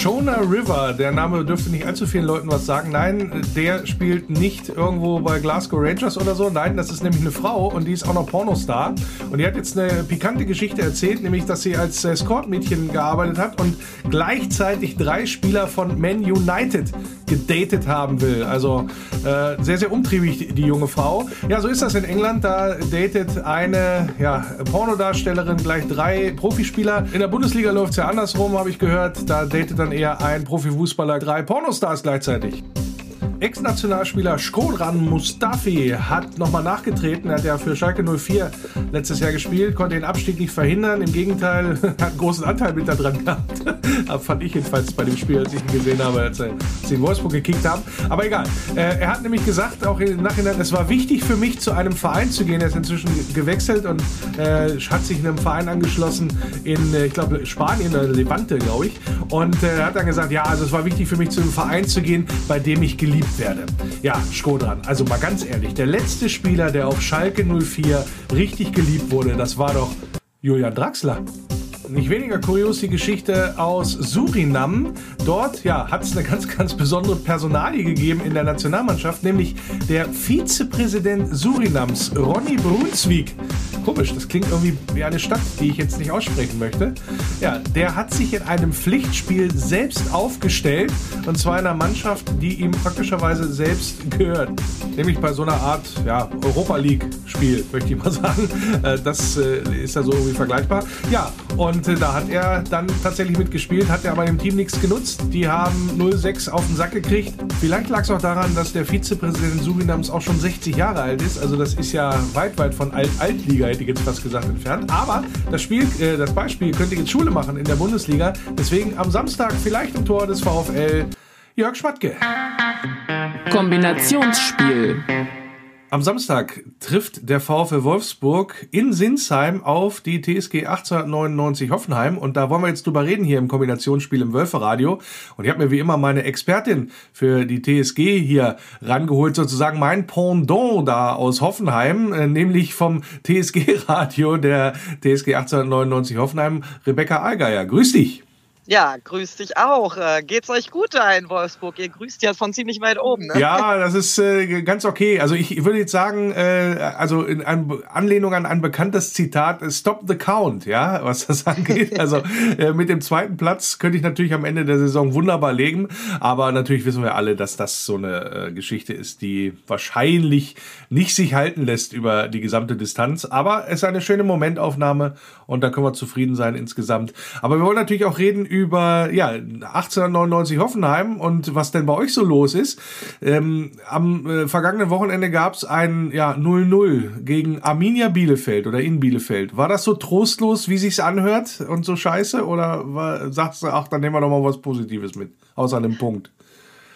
Shona River, der Name dürfte nicht allzu vielen Leuten was sagen. Nein, der spielt nicht irgendwo bei Glasgow Rangers oder so. Nein, das ist nämlich eine Frau und die ist auch noch Pornostar. Und die hat jetzt eine pikante Geschichte erzählt, nämlich, dass sie als Escort-Mädchen gearbeitet hat und gleichzeitig drei Spieler von Man United gedatet haben will. Also äh, sehr, sehr umtriebig, die junge Frau. Ja, so ist das in England. Da datet eine ja, Pornodarstellerin gleich drei Profispieler. In der Bundesliga läuft es ja andersrum, habe ich gehört. Da datet dann eher ein Profifußballer drei Pornostars gleichzeitig. Ex-Nationalspieler Skodran Mustafi hat nochmal nachgetreten. Er hat ja für Schalke 04 letztes Jahr gespielt, konnte den Abstieg nicht verhindern. Im Gegenteil, hat einen großen Anteil mit da dran gehabt. fand ich jedenfalls bei dem Spiel, als ich ihn gesehen habe, als sie in Wolfsburg gekickt haben. Aber egal. Äh, er hat nämlich gesagt, auch im Nachhinein, es war wichtig für mich, zu einem Verein zu gehen. Er ist inzwischen gewechselt und äh, hat sich einem Verein angeschlossen in, äh, ich glaube, Spanien oder Levante, glaube ich. Und er hat dann gesagt, ja, also es war wichtig für mich, zu einem Verein zu gehen, bei dem ich geliebt werde. Ja, Skodran, also mal ganz ehrlich, der letzte Spieler, der auf Schalke 04 richtig geliebt wurde, das war doch Julian Draxler nicht weniger kurios die Geschichte aus Surinam. Dort ja, hat es eine ganz, ganz besondere Personalie gegeben in der Nationalmannschaft, nämlich der Vizepräsident Surinams, Ronny Brunswick. Komisch, das klingt irgendwie wie eine Stadt, die ich jetzt nicht aussprechen möchte. Ja, der hat sich in einem Pflichtspiel selbst aufgestellt und zwar in einer Mannschaft, die ihm praktischerweise selbst gehört. Nämlich bei so einer Art ja, Europa League-Spiel, möchte ich mal sagen. Äh, das äh, ist ja so irgendwie vergleichbar. Ja, und äh, da hat er dann tatsächlich mitgespielt, hat er aber dem Team nichts genutzt. Die haben 0-6 auf den Sack gekriegt. Vielleicht lag es auch daran, dass der Vizepräsident Surinams auch schon 60 Jahre alt ist. Also das ist ja weit, weit von Alt-Altliga hätte ich jetzt fast gesagt, entfernt. Aber das Spiel, äh, das Beispiel könnte jetzt Schule machen in der Bundesliga. Deswegen am Samstag vielleicht im Tor des VfL Jörg Schmatke. Kombinationsspiel. Am Samstag trifft der VfL Wolfsburg in Sinsheim auf die TSG 1899 Hoffenheim und da wollen wir jetzt drüber reden hier im Kombinationsspiel im Wölferadio und ich habe mir wie immer meine Expertin für die TSG hier rangeholt, sozusagen mein Pendant da aus Hoffenheim, äh, nämlich vom TSG Radio der TSG 1899 Hoffenheim, Rebecca Allgeier. Grüß dich! Ja, grüß dich auch. Äh, geht's euch gut da in Wolfsburg? Ihr grüßt ja von ziemlich weit oben, ne? Ja, das ist äh, ganz okay. Also ich würde jetzt sagen, äh, also in Anlehnung an ein bekanntes Zitat, äh, stop the count, ja, was das angeht. Also äh, mit dem zweiten Platz könnte ich natürlich am Ende der Saison wunderbar legen, aber natürlich wissen wir alle, dass das so eine äh, Geschichte ist, die wahrscheinlich nicht sich halten lässt über die gesamte Distanz, aber es ist eine schöne Momentaufnahme und da können wir zufrieden sein insgesamt. Aber wir wollen natürlich auch reden über über ja, 1899 Hoffenheim und was denn bei euch so los ist. Ähm, am äh, vergangenen Wochenende gab es ein ja, 0-0 gegen Arminia Bielefeld oder in Bielefeld. War das so trostlos, wie sich's anhört und so scheiße? Oder war, sagst du, ach, dann nehmen wir doch mal was Positives mit, außer einem Punkt?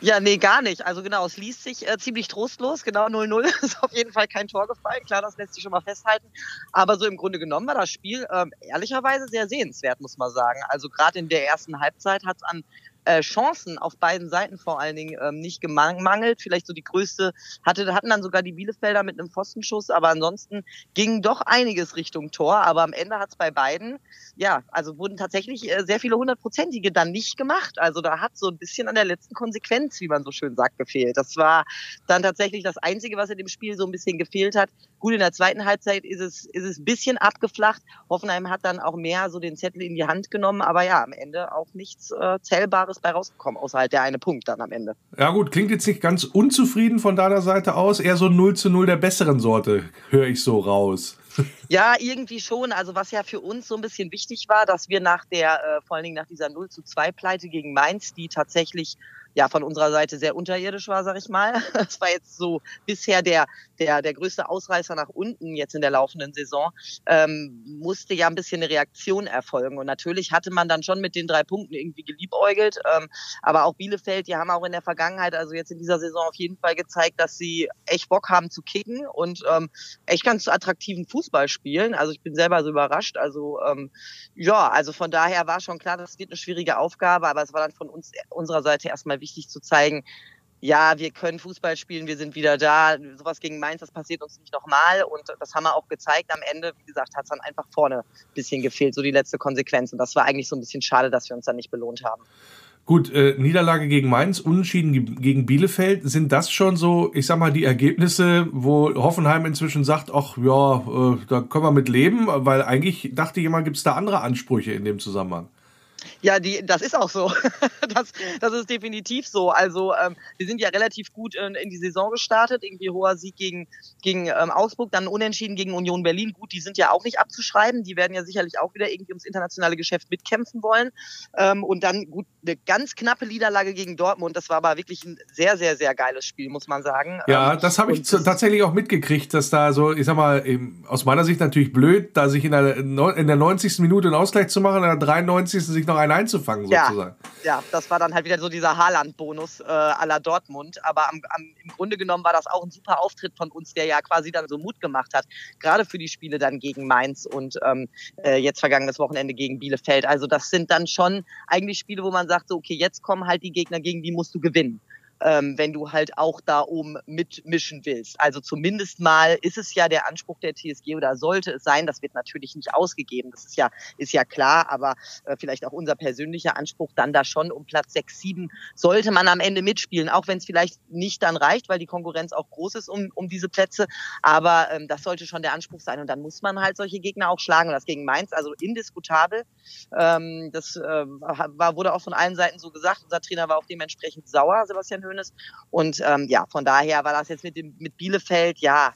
Ja, nee, gar nicht. Also genau, es liest sich äh, ziemlich trostlos. Genau 0-0 ist auf jeden Fall kein Tor gefallen. Klar, das lässt sich schon mal festhalten. Aber so im Grunde genommen war das Spiel ähm, ehrlicherweise sehr sehenswert, muss man sagen. Also gerade in der ersten Halbzeit hat es an äh, Chancen auf beiden Seiten vor allen Dingen ähm, nicht gemangelt. Vielleicht so die größte hatte, hatten dann sogar die Bielefelder mit einem Pfostenschuss, aber ansonsten ging doch einiges Richtung Tor. Aber am Ende hat es bei beiden, ja, also wurden tatsächlich äh, sehr viele hundertprozentige dann nicht gemacht. Also da hat so ein bisschen an der letzten Konsequenz, wie man so schön sagt, gefehlt. Das war dann tatsächlich das Einzige, was in dem Spiel so ein bisschen gefehlt hat. Gut, in der zweiten Halbzeit ist es, ist es ein bisschen abgeflacht. Hoffenheim hat dann auch mehr so den Zettel in die Hand genommen, aber ja, am Ende auch nichts äh, Zählbares anderes bei rausgekommen, außer halt der eine Punkt dann am Ende. Ja gut, klingt jetzt nicht ganz unzufrieden von deiner Seite aus, eher so 0 zu 0 der besseren Sorte, höre ich so raus. Ja, irgendwie schon. Also was ja für uns so ein bisschen wichtig war, dass wir nach der, äh, vor allen Dingen nach dieser 0 zu 2 Pleite gegen Mainz, die tatsächlich ja von unserer Seite sehr unterirdisch war, sag ich mal. Das war jetzt so bisher der, der, der größte Ausreißer nach unten jetzt in der laufenden Saison. Ähm, musste ja ein bisschen eine Reaktion erfolgen. Und natürlich hatte man dann schon mit den drei Punkten irgendwie geliebäugelt. Ähm, aber auch Bielefeld, die haben auch in der Vergangenheit, also jetzt in dieser Saison auf jeden Fall gezeigt, dass sie echt Bock haben zu kicken und ähm, echt ganz attraktiven Fußball spielen. Also ich bin selber so überrascht. Also ähm, ja, also von daher war schon klar, das wird eine schwierige Aufgabe, aber es war dann von uns unserer Seite erstmal wichtig zu zeigen, ja, wir können Fußball spielen, wir sind wieder da. Sowas gegen Mainz, das passiert uns nicht nochmal. Und das haben wir auch gezeigt. Am Ende, wie gesagt, hat es dann einfach vorne ein bisschen gefehlt, so die letzte Konsequenz. Und das war eigentlich so ein bisschen schade, dass wir uns dann nicht belohnt haben. Gut, äh, Niederlage gegen Mainz, Unentschieden gegen Bielefeld. Sind das schon so, ich sag mal, die Ergebnisse, wo Hoffenheim inzwischen sagt, ach ja, äh, da können wir mit leben? Weil eigentlich dachte jemand, gibt es da andere Ansprüche in dem Zusammenhang. Ja, die, das ist auch so. das, das ist definitiv so. Also ähm, wir sind ja relativ gut in, in die Saison gestartet. Irgendwie hoher Sieg gegen, gegen ähm, Augsburg, dann unentschieden gegen Union Berlin. Gut, die sind ja auch nicht abzuschreiben. Die werden ja sicherlich auch wieder irgendwie ums internationale Geschäft mitkämpfen wollen. Ähm, und dann gut, eine ganz knappe Niederlage gegen Dortmund. Das war aber wirklich ein sehr, sehr, sehr geiles Spiel, muss man sagen. Ja, ähm, das habe ich tatsächlich auch mitgekriegt, dass da so, ich sag mal, aus meiner Sicht natürlich blöd, da sich in der, in der 90. Minute einen Ausgleich zu machen, in der 93. sich noch ein einzufangen, sozusagen. Ja, das war dann halt wieder so dieser Haaland-Bonus äh, aller Dortmund. Aber am, am, im Grunde genommen war das auch ein super Auftritt von uns, der ja quasi dann so Mut gemacht hat, gerade für die Spiele dann gegen Mainz und ähm, äh, jetzt vergangenes Wochenende gegen Bielefeld. Also das sind dann schon eigentlich Spiele, wo man sagt, so, okay, jetzt kommen halt die Gegner, gegen die musst du gewinnen ähm, wenn du halt auch da oben mitmischen willst. Also zumindest mal ist es ja der Anspruch der TSG oder sollte es sein, das wird natürlich nicht ausgegeben, das ist ja, ist ja klar, aber äh, vielleicht auch unser persönlicher Anspruch dann da schon. Um Platz 6, 7 sollte man am Ende mitspielen, auch wenn es vielleicht nicht dann reicht, weil die Konkurrenz auch groß ist um, um diese Plätze, aber ähm, das sollte schon der Anspruch sein. Und dann muss man halt solche Gegner auch schlagen. Und das gegen Mainz, also indiskutabel, ähm, das äh, war, wurde auch von allen Seiten so gesagt, unser Trainer war auch dementsprechend sauer, Sebastian Hoeneß. Und ähm, ja, von daher war das jetzt mit, dem, mit Bielefeld, ja,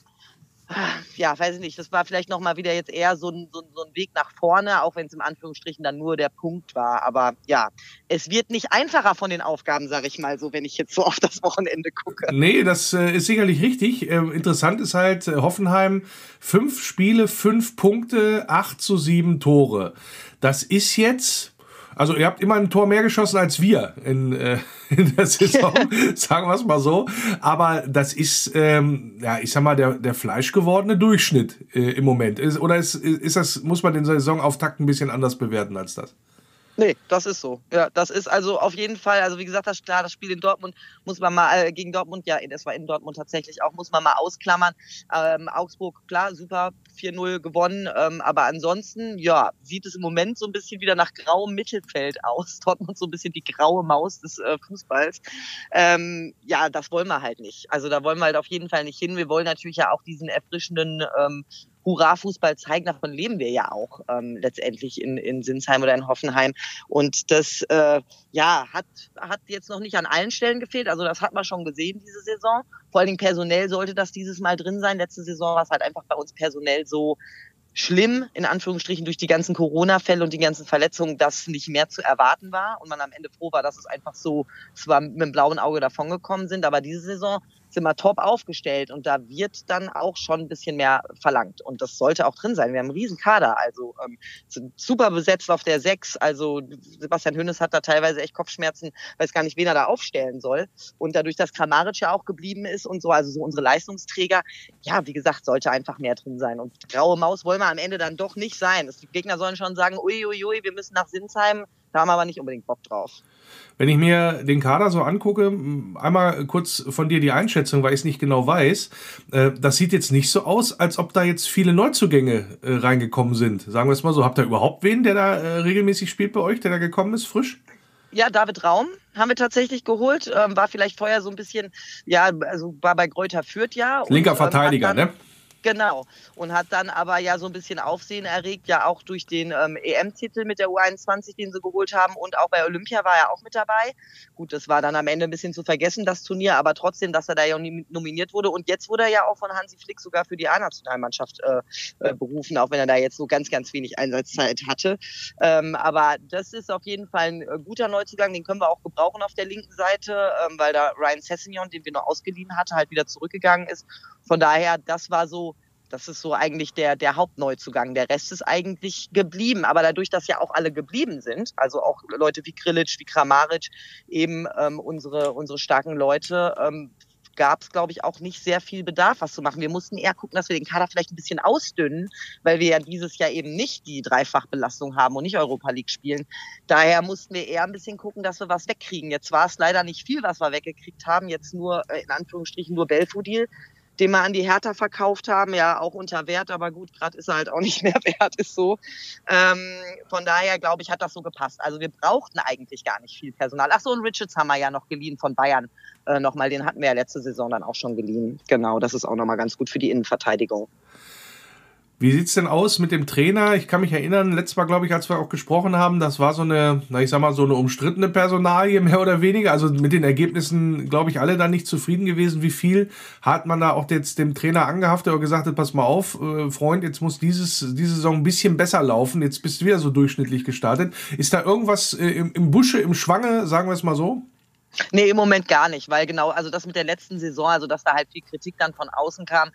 ja, weiß ich nicht, das war vielleicht nochmal wieder jetzt eher so ein, so, so ein Weg nach vorne, auch wenn es im Anführungsstrichen dann nur der Punkt war. Aber ja, es wird nicht einfacher von den Aufgaben, sage ich mal so, wenn ich jetzt so auf das Wochenende gucke. Nee, das äh, ist sicherlich richtig. Äh, interessant ist halt äh, Hoffenheim, fünf Spiele, fünf Punkte, acht zu sieben Tore. Das ist jetzt also ihr habt immer ein Tor mehr geschossen als wir in, äh, in der Saison, sagen wir es mal so. Aber das ist, ähm, ja, ich sag mal, der, der fleischgewordene Durchschnitt äh, im Moment. Ist, oder ist, ist das, muss man den Saisonauftakt ein bisschen anders bewerten als das? Nee, das ist so. Ja, das ist also auf jeden Fall, also wie gesagt, das klar, das Spiel in Dortmund muss man mal äh, gegen Dortmund, ja, das war in Dortmund tatsächlich auch, muss man mal ausklammern. Ähm, Augsburg, klar, super, 4-0 gewonnen, ähm, aber ansonsten, ja, sieht es im Moment so ein bisschen wieder nach grauem Mittelfeld aus. Dortmund so ein bisschen die graue Maus des äh, Fußballs. Ähm, ja, das wollen wir halt nicht. Also da wollen wir halt auf jeden Fall nicht hin. Wir wollen natürlich ja auch diesen erfrischenden ähm, Hurra-Fußball zeigen, davon leben wir ja auch ähm, letztendlich in, in Sinsheim oder in Hoffenheim. Und das äh, ja, hat, hat jetzt noch nicht an allen Stellen gefehlt. Also das hat man schon gesehen diese Saison. Vor allen Dingen personell sollte das dieses Mal drin sein. Letzte Saison war es halt einfach bei uns personell so schlimm, in Anführungsstrichen, durch die ganzen Corona-Fälle und die ganzen Verletzungen, dass nicht mehr zu erwarten war und man am Ende froh war, dass es einfach so zwar mit dem blauen Auge davongekommen sind, aber diese Saison sind wir top aufgestellt und da wird dann auch schon ein bisschen mehr verlangt. Und das sollte auch drin sein. Wir haben einen riesen Kader, also ähm, sind super besetzt auf der Sechs. Also Sebastian Hönes hat da teilweise echt Kopfschmerzen, weiß gar nicht, wen er da aufstellen soll. Und dadurch, dass Kramaric ja auch geblieben ist und so, also so unsere Leistungsträger, ja, wie gesagt, sollte einfach mehr drin sein. Und graue Maus wollen wir am Ende dann doch nicht sein. Die Gegner sollen schon sagen, uiuiui, ui, wir müssen nach Sinsheim. Da haben wir aber nicht unbedingt Bock drauf. Wenn ich mir den Kader so angucke, einmal kurz von dir die Einschätzung, weil ich es nicht genau weiß. Äh, das sieht jetzt nicht so aus, als ob da jetzt viele Neuzugänge äh, reingekommen sind. Sagen wir es mal so. Habt ihr überhaupt wen, der da äh, regelmäßig spielt bei euch, der da gekommen ist, frisch? Ja, David Raum haben wir tatsächlich geholt. Ähm, war vielleicht vorher so ein bisschen, ja, also war bei Gräuter Fürth ja. Linker und, Verteidiger, ähm, dann, ne? Genau. Und hat dann aber ja so ein bisschen Aufsehen erregt, ja auch durch den ähm, EM-Titel mit der U21, den sie geholt haben. Und auch bei Olympia war er auch mit dabei. Gut, das war dann am Ende ein bisschen zu vergessen, das Turnier, aber trotzdem, dass er da ja nominiert wurde. Und jetzt wurde er ja auch von Hansi Flick sogar für die A-Nationalmannschaft äh, äh, berufen, auch wenn er da jetzt so ganz, ganz wenig Einsatzzeit hatte. Ähm, aber das ist auf jeden Fall ein äh, guter Neuzugang, den können wir auch gebrauchen auf der linken Seite, ähm, weil da Ryan Sessignon, den wir noch ausgeliehen hatten, halt wieder zurückgegangen ist. Von daher, das war so, das ist so eigentlich der, der Hauptneuzugang. Der Rest ist eigentlich geblieben. Aber dadurch, dass ja auch alle geblieben sind, also auch Leute wie Krilic, wie Kramaric, eben ähm, unsere, unsere starken Leute, ähm, gab es, glaube ich, auch nicht sehr viel Bedarf, was zu machen. Wir mussten eher gucken, dass wir den Kader vielleicht ein bisschen ausdünnen, weil wir ja dieses Jahr eben nicht die Dreifachbelastung haben und nicht Europa League spielen. Daher mussten wir eher ein bisschen gucken, dass wir was wegkriegen. Jetzt war es leider nicht viel, was wir weggekriegt haben. Jetzt nur, äh, in Anführungsstrichen, nur Belfodil den wir an die Hertha verkauft haben, ja auch unter Wert, aber gut, gerade ist er halt auch nicht mehr wert, ist so. Ähm, von daher glaube ich, hat das so gepasst. Also wir brauchten eigentlich gar nicht viel Personal. Ach so, und Richards haben wir ja noch geliehen von Bayern äh, nochmal, den hatten wir ja letzte Saison dann auch schon geliehen. Genau, das ist auch nochmal ganz gut für die Innenverteidigung. Wie sieht's denn aus mit dem Trainer? Ich kann mich erinnern, letztes Mal, glaube ich, als wir auch gesprochen haben, das war so eine, na ich sag mal, so eine umstrittene Personalie, mehr oder weniger. Also mit den Ergebnissen, glaube ich, alle da nicht zufrieden gewesen. Wie viel hat man da auch jetzt dem Trainer angehaftet oder gesagt pass mal auf, äh, Freund, jetzt muss dieses, diese Saison ein bisschen besser laufen. Jetzt bist du wieder so durchschnittlich gestartet. Ist da irgendwas äh, im, im Busche, im Schwange, sagen wir es mal so? Nee, im Moment gar nicht, weil genau, also das mit der letzten Saison, also dass da halt viel Kritik dann von außen kam,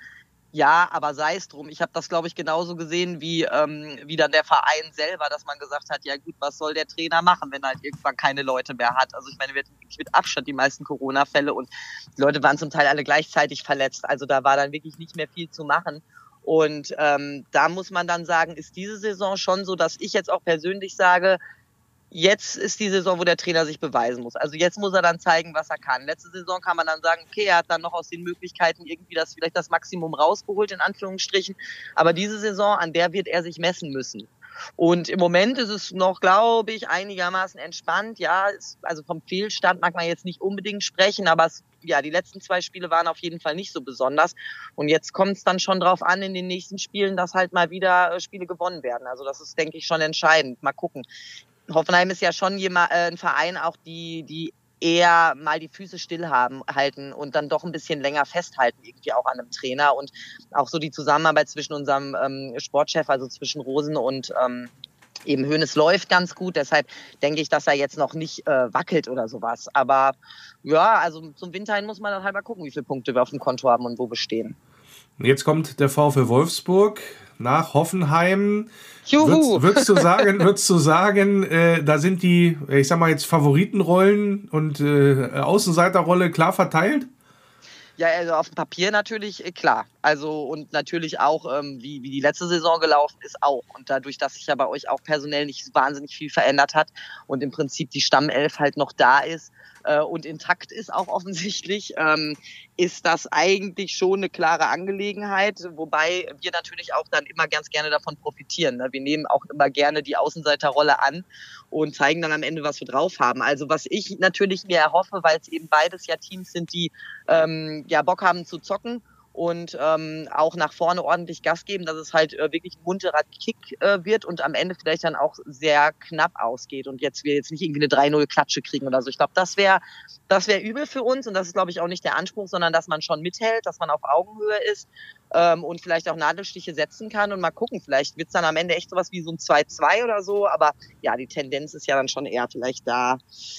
ja, aber sei es drum. Ich habe das, glaube ich, genauso gesehen wie, ähm, wie dann der Verein selber, dass man gesagt hat, ja gut, was soll der Trainer machen, wenn er halt irgendwann keine Leute mehr hat. Also ich meine, wir hatten wirklich mit Abstand die meisten Corona-Fälle und die Leute waren zum Teil alle gleichzeitig verletzt. Also da war dann wirklich nicht mehr viel zu machen. Und ähm, da muss man dann sagen, ist diese Saison schon so, dass ich jetzt auch persönlich sage, jetzt ist die Saison, wo der Trainer sich beweisen muss. Also jetzt muss er dann zeigen, was er kann. Letzte Saison kann man dann sagen, okay, er hat dann noch aus den Möglichkeiten irgendwie das vielleicht das Maximum rausgeholt, in Anführungsstrichen. Aber diese Saison, an der wird er sich messen müssen. Und im Moment ist es noch, glaube ich, einigermaßen entspannt. Ja, es, also vom Fehlstand mag man jetzt nicht unbedingt sprechen, aber es, ja, die letzten zwei Spiele waren auf jeden Fall nicht so besonders. Und jetzt kommt es dann schon drauf an in den nächsten Spielen, dass halt mal wieder äh, Spiele gewonnen werden. Also das ist, denke ich, schon entscheidend. Mal gucken. Hoffenheim ist ja schon äh, ein Verein auch, die, die eher mal die Füße still haben, halten und dann doch ein bisschen länger festhalten, irgendwie auch an einem Trainer. Und auch so die Zusammenarbeit zwischen unserem ähm, Sportchef, also zwischen Rosen und ähm, eben Hönes läuft ganz gut. Deshalb denke ich, dass er jetzt noch nicht äh, wackelt oder sowas. Aber ja, also zum Winter hin muss man dann halt mal gucken, wie viele Punkte wir auf dem Konto haben und wo wir stehen. Jetzt kommt der VfL Wolfsburg nach Hoffenheim. Juhu. Würdest, würdest du sagen, würdest du sagen, äh, da sind die, ich sag mal jetzt Favoritenrollen und äh, Außenseiterrolle klar verteilt? Ja, also auf dem Papier natürlich, äh, klar. Also und natürlich auch, ähm, wie, wie die letzte Saison gelaufen ist, auch. Und dadurch, dass sich ja bei euch auch personell nicht wahnsinnig viel verändert hat und im Prinzip die Stammelf halt noch da ist, äh, und intakt ist auch offensichtlich, ähm, ist das eigentlich schon eine klare Angelegenheit, wobei wir natürlich auch dann immer ganz gerne davon profitieren. Ne? Wir nehmen auch immer gerne die Außenseiterrolle an und zeigen dann am Ende, was wir drauf haben. Also was ich natürlich mir erhoffe, weil es eben beides ja Teams sind, die ähm, ja Bock haben zu zocken und ähm, auch nach vorne ordentlich Gas geben, dass es halt äh, wirklich ein munterer Kick äh, wird und am Ende vielleicht dann auch sehr knapp ausgeht und jetzt wir jetzt nicht irgendwie eine 3-0-Klatsche kriegen oder so. Ich glaube, das wäre das wäre übel für uns und das ist, glaube ich, auch nicht der Anspruch, sondern dass man schon mithält, dass man auf Augenhöhe ist ähm, und vielleicht auch Nadelstiche setzen kann und mal gucken. Vielleicht wird's dann am Ende echt sowas wie so ein 2-2 oder so, aber ja, die Tendenz ist ja dann schon eher vielleicht da,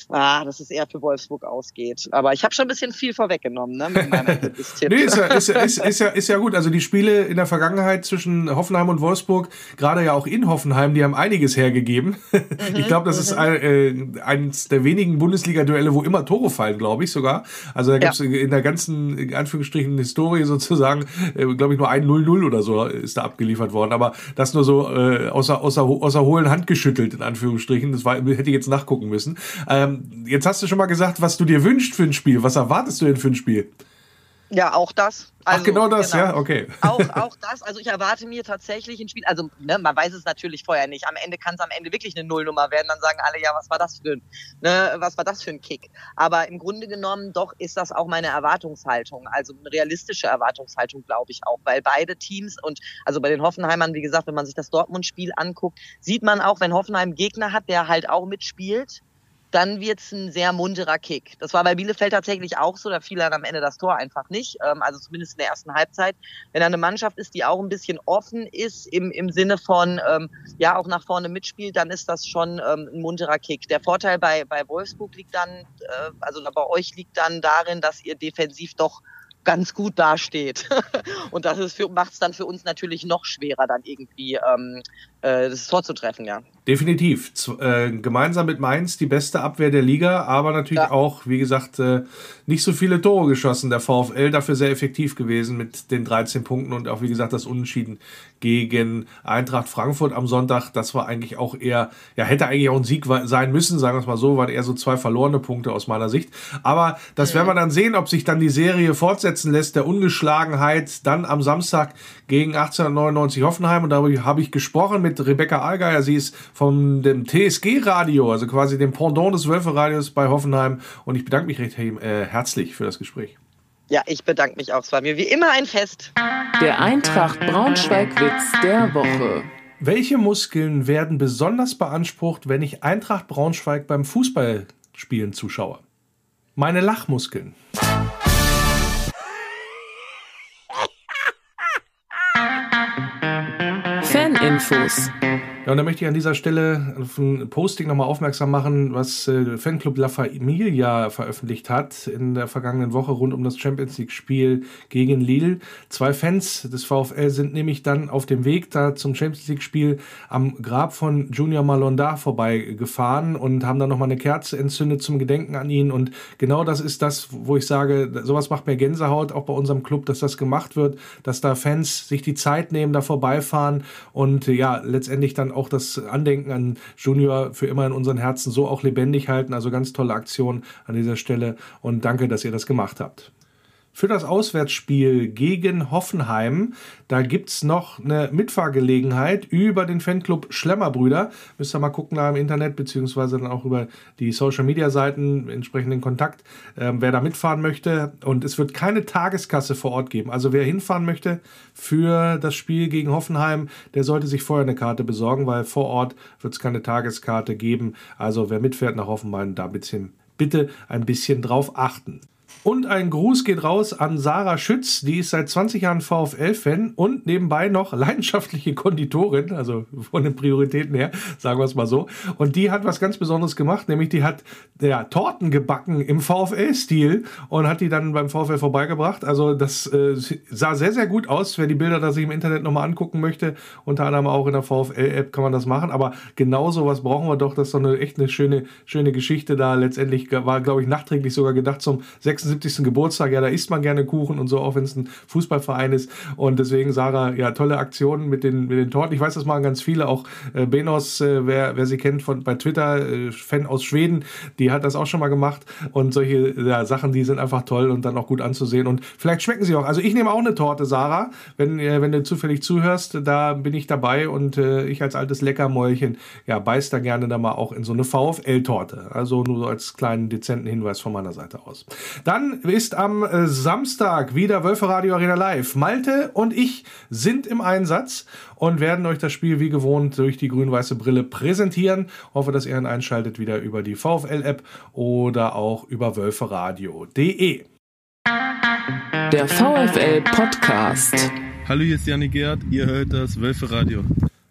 ah, dass es eher für Wolfsburg ausgeht. Aber ich habe schon ein bisschen viel vorweggenommen, ne, mit meinem nee, ist ja, ist, ist, ist, ja, ist ja gut. Also die Spiele in der Vergangenheit zwischen Hoffenheim und Wolfsburg, gerade ja auch in Hoffenheim, die haben einiges hergegeben. Mhm, ich glaube, das ist mhm. ein, äh, eines der wenigen Bundesliga-Duelle, wo immer Tore fallen, glaube ich sogar. Also da gibt's ja. in der ganzen, in Anführungsstrichen, Historie sozusagen, äh, glaube ich, nur ein 0-0 oder so ist da abgeliefert worden. Aber das nur so äh, außer, außer, außer hohlen Hand geschüttelt, in Anführungsstrichen. Das war, hätte ich jetzt nachgucken müssen. Ähm, jetzt hast du schon mal gesagt, was du dir wünschst für ein Spiel. Was erwartest du denn für ein Spiel? Ja, auch das. Also, Ach, genau das, genau. ja, okay. Auch, auch das. Also ich erwarte mir tatsächlich ein Spiel, also ne, man weiß es natürlich vorher nicht. Am Ende kann es am Ende wirklich eine Nullnummer werden. Dann sagen alle, ja, was war das für ein, ne, was war das für ein Kick? Aber im Grunde genommen doch ist das auch meine Erwartungshaltung. Also eine realistische Erwartungshaltung, glaube ich auch. Weil beide Teams und also bei den Hoffenheimern, wie gesagt, wenn man sich das Dortmund-Spiel anguckt, sieht man auch, wenn Hoffenheim einen Gegner hat, der halt auch mitspielt, dann wird's ein sehr munterer Kick. Das war bei Bielefeld tatsächlich auch so, da fiel dann am Ende das Tor einfach nicht, ähm, also zumindest in der ersten Halbzeit. Wenn da eine Mannschaft ist, die auch ein bisschen offen ist, im, im Sinne von, ähm, ja, auch nach vorne mitspielt, dann ist das schon ähm, ein munterer Kick. Der Vorteil bei, bei Wolfsburg liegt dann, äh, also bei euch liegt dann darin, dass ihr defensiv doch ganz gut dasteht. Und das macht es dann für uns natürlich noch schwerer, dann irgendwie ähm, äh, das Tor zu treffen, ja. Definitiv. Z äh, gemeinsam mit Mainz die beste Abwehr der Liga, aber natürlich ja. auch, wie gesagt, äh, nicht so viele Tore geschossen. Der VfL dafür sehr effektiv gewesen mit den 13 Punkten und auch, wie gesagt, das Unentschieden gegen Eintracht Frankfurt am Sonntag. Das war eigentlich auch eher, ja, hätte eigentlich auch ein Sieg sein müssen, sagen wir es mal so, waren eher so zwei verlorene Punkte aus meiner Sicht. Aber das mhm. werden wir dann sehen, ob sich dann die Serie fortsetzen lässt, der Ungeschlagenheit, dann am Samstag gegen 1899 Hoffenheim. Und darüber habe ich gesprochen mit Rebecca Allgeier. Sie ist von dem TSG-Radio, also quasi dem Pendant des Wölfe-Radios bei Hoffenheim. Und ich bedanke mich recht äh, herzlich für das Gespräch. Ja, ich bedanke mich auch. Es war mir wie immer ein Fest. Der Eintracht Braunschweig-Witz der Woche. Welche Muskeln werden besonders beansprucht, wenn ich Eintracht Braunschweig beim Fußballspielen zuschaue? Meine Lachmuskeln. Faninfos. Ja, und da möchte ich an dieser Stelle auf ein Posting nochmal aufmerksam machen, was äh, Fanclub La Familia veröffentlicht hat in der vergangenen Woche rund um das Champions League-Spiel gegen Lille. Zwei Fans des VfL sind nämlich dann auf dem Weg da zum Champions League-Spiel am Grab von Junior Malonda vorbeigefahren und haben dann nochmal eine Kerze entzündet zum Gedenken an ihn. Und genau das ist das, wo ich sage, sowas macht mir Gänsehaut, auch bei unserem Club, dass das gemacht wird, dass da Fans sich die Zeit nehmen, da vorbeifahren und ja, letztendlich dann auch das Andenken an Junior für immer in unseren Herzen so auch lebendig halten. Also ganz tolle Aktion an dieser Stelle und danke, dass ihr das gemacht habt für das Auswärtsspiel gegen Hoffenheim. Da gibt es noch eine Mitfahrgelegenheit über den Fanclub Schlemmerbrüder. Müsst ihr mal gucken da im Internet, beziehungsweise dann auch über die Social Media Seiten entsprechenden Kontakt, äh, wer da mitfahren möchte. Und es wird keine Tageskasse vor Ort geben. Also wer hinfahren möchte für das Spiel gegen Hoffenheim, der sollte sich vorher eine Karte besorgen, weil vor Ort wird es keine Tageskarte geben. Also wer mitfährt nach Hoffenheim, da bitte ein bisschen drauf achten. Und ein Gruß geht raus an Sarah Schütz, die ist seit 20 Jahren VfL-Fan und nebenbei noch leidenschaftliche Konditorin, also von den Prioritäten her, sagen wir es mal so. Und die hat was ganz Besonderes gemacht, nämlich die hat ja, Torten gebacken im VfL-Stil und hat die dann beim VfL vorbeigebracht. Also das äh, sah sehr, sehr gut aus. Wer die Bilder da sich im Internet nochmal angucken möchte, unter anderem auch in der VfL-App kann man das machen. Aber genau sowas brauchen wir doch. Das ist doch eine echt eine schöne, schöne Geschichte da. Letztendlich war, glaube ich, nachträglich sogar gedacht zum 76 75. Geburtstag, ja, da isst man gerne Kuchen und so, auch wenn es ein Fußballverein ist. Und deswegen, Sarah, ja, tolle Aktionen mit den, mit den Torten. Ich weiß, das machen ganz viele, auch äh, Benos, äh, wer, wer sie kennt von, bei Twitter, äh, Fan aus Schweden, die hat das auch schon mal gemacht. Und solche ja, Sachen, die sind einfach toll und dann auch gut anzusehen. Und vielleicht schmecken sie auch. Also ich nehme auch eine Torte, Sarah, wenn, äh, wenn du zufällig zuhörst, da bin ich dabei und äh, ich als altes Leckermäulchen, ja, beiß da gerne da mal auch in so eine VfL-Torte. Also nur so als kleinen dezenten Hinweis von meiner Seite aus. Dann ist am äh, Samstag wieder Wölfe Radio Arena Live. Malte und ich sind im Einsatz und werden euch das Spiel wie gewohnt durch die grün-weiße Brille präsentieren. Hoffe, dass ihr ihn einschaltet wieder über die VfL-App oder auch über wölferadio.de. Der VfL Podcast. Hallo, hier ist Janik Gerd, ihr hört das Wölfe Radio.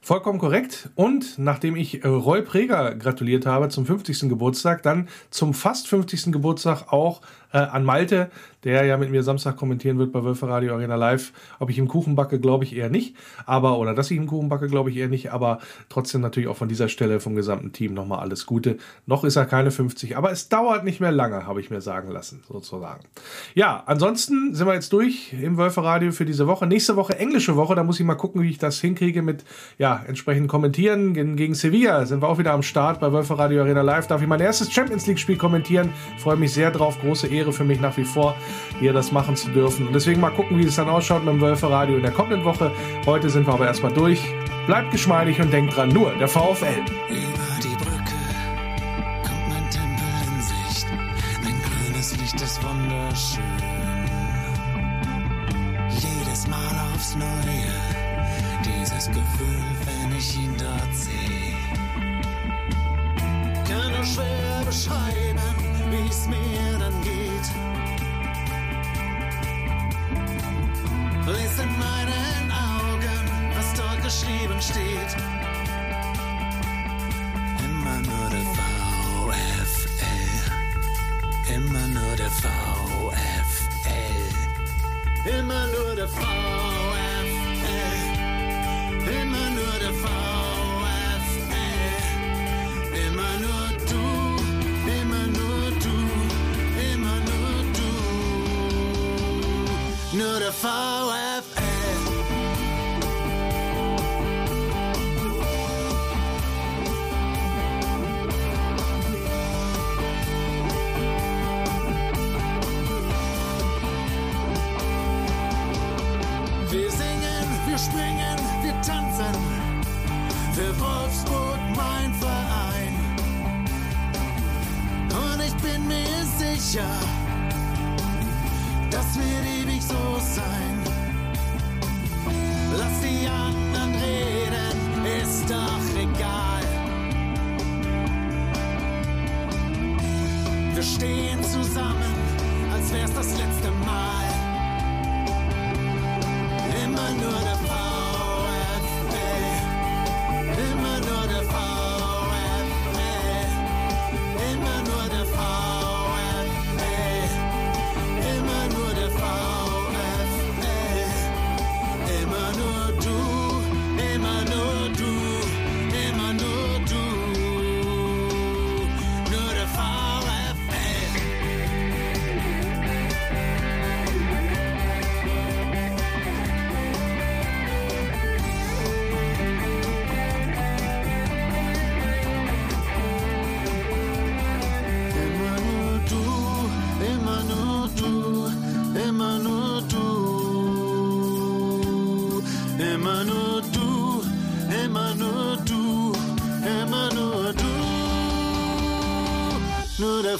Vollkommen korrekt. Und nachdem ich äh, Roy Preger gratuliert habe zum 50. Geburtstag, dann zum fast 50. Geburtstag auch äh, an Malte, der ja mit mir Samstag kommentieren wird bei Wölfe Radio Arena Live. Ob ich ihm Kuchen backe, glaube ich eher nicht. Aber, oder dass ich ihm Kuchen backe, glaube ich eher nicht. Aber trotzdem natürlich auch von dieser Stelle vom gesamten Team nochmal alles Gute. Noch ist er keine 50, aber es dauert nicht mehr lange, habe ich mir sagen lassen, sozusagen. Ja, ansonsten sind wir jetzt durch im Wölfe Radio für diese Woche. Nächste Woche englische Woche, da muss ich mal gucken, wie ich das hinkriege mit, ja, entsprechend kommentieren. Gegen, Sevilla sind wir auch wieder am Start bei Wölfe Radio Arena Live. Darf ich mein erstes Champions League Spiel kommentieren. Freue mich sehr drauf. Große Ehre für mich nach wie vor hier das machen zu dürfen. Und deswegen mal gucken, wie es dann ausschaut mit dem Wölfe Radio in der kommenden Woche. Heute sind wir aber erstmal durch. Bleibt geschmeidig und denkt dran, nur der VfL. Über die Brücke kommt mein Tempel in Sicht. Mein grünes Licht ist wunderschön. Jedes Mal aufs Neue, dieses Gefühl, wenn ich ihn dort sehe. Du,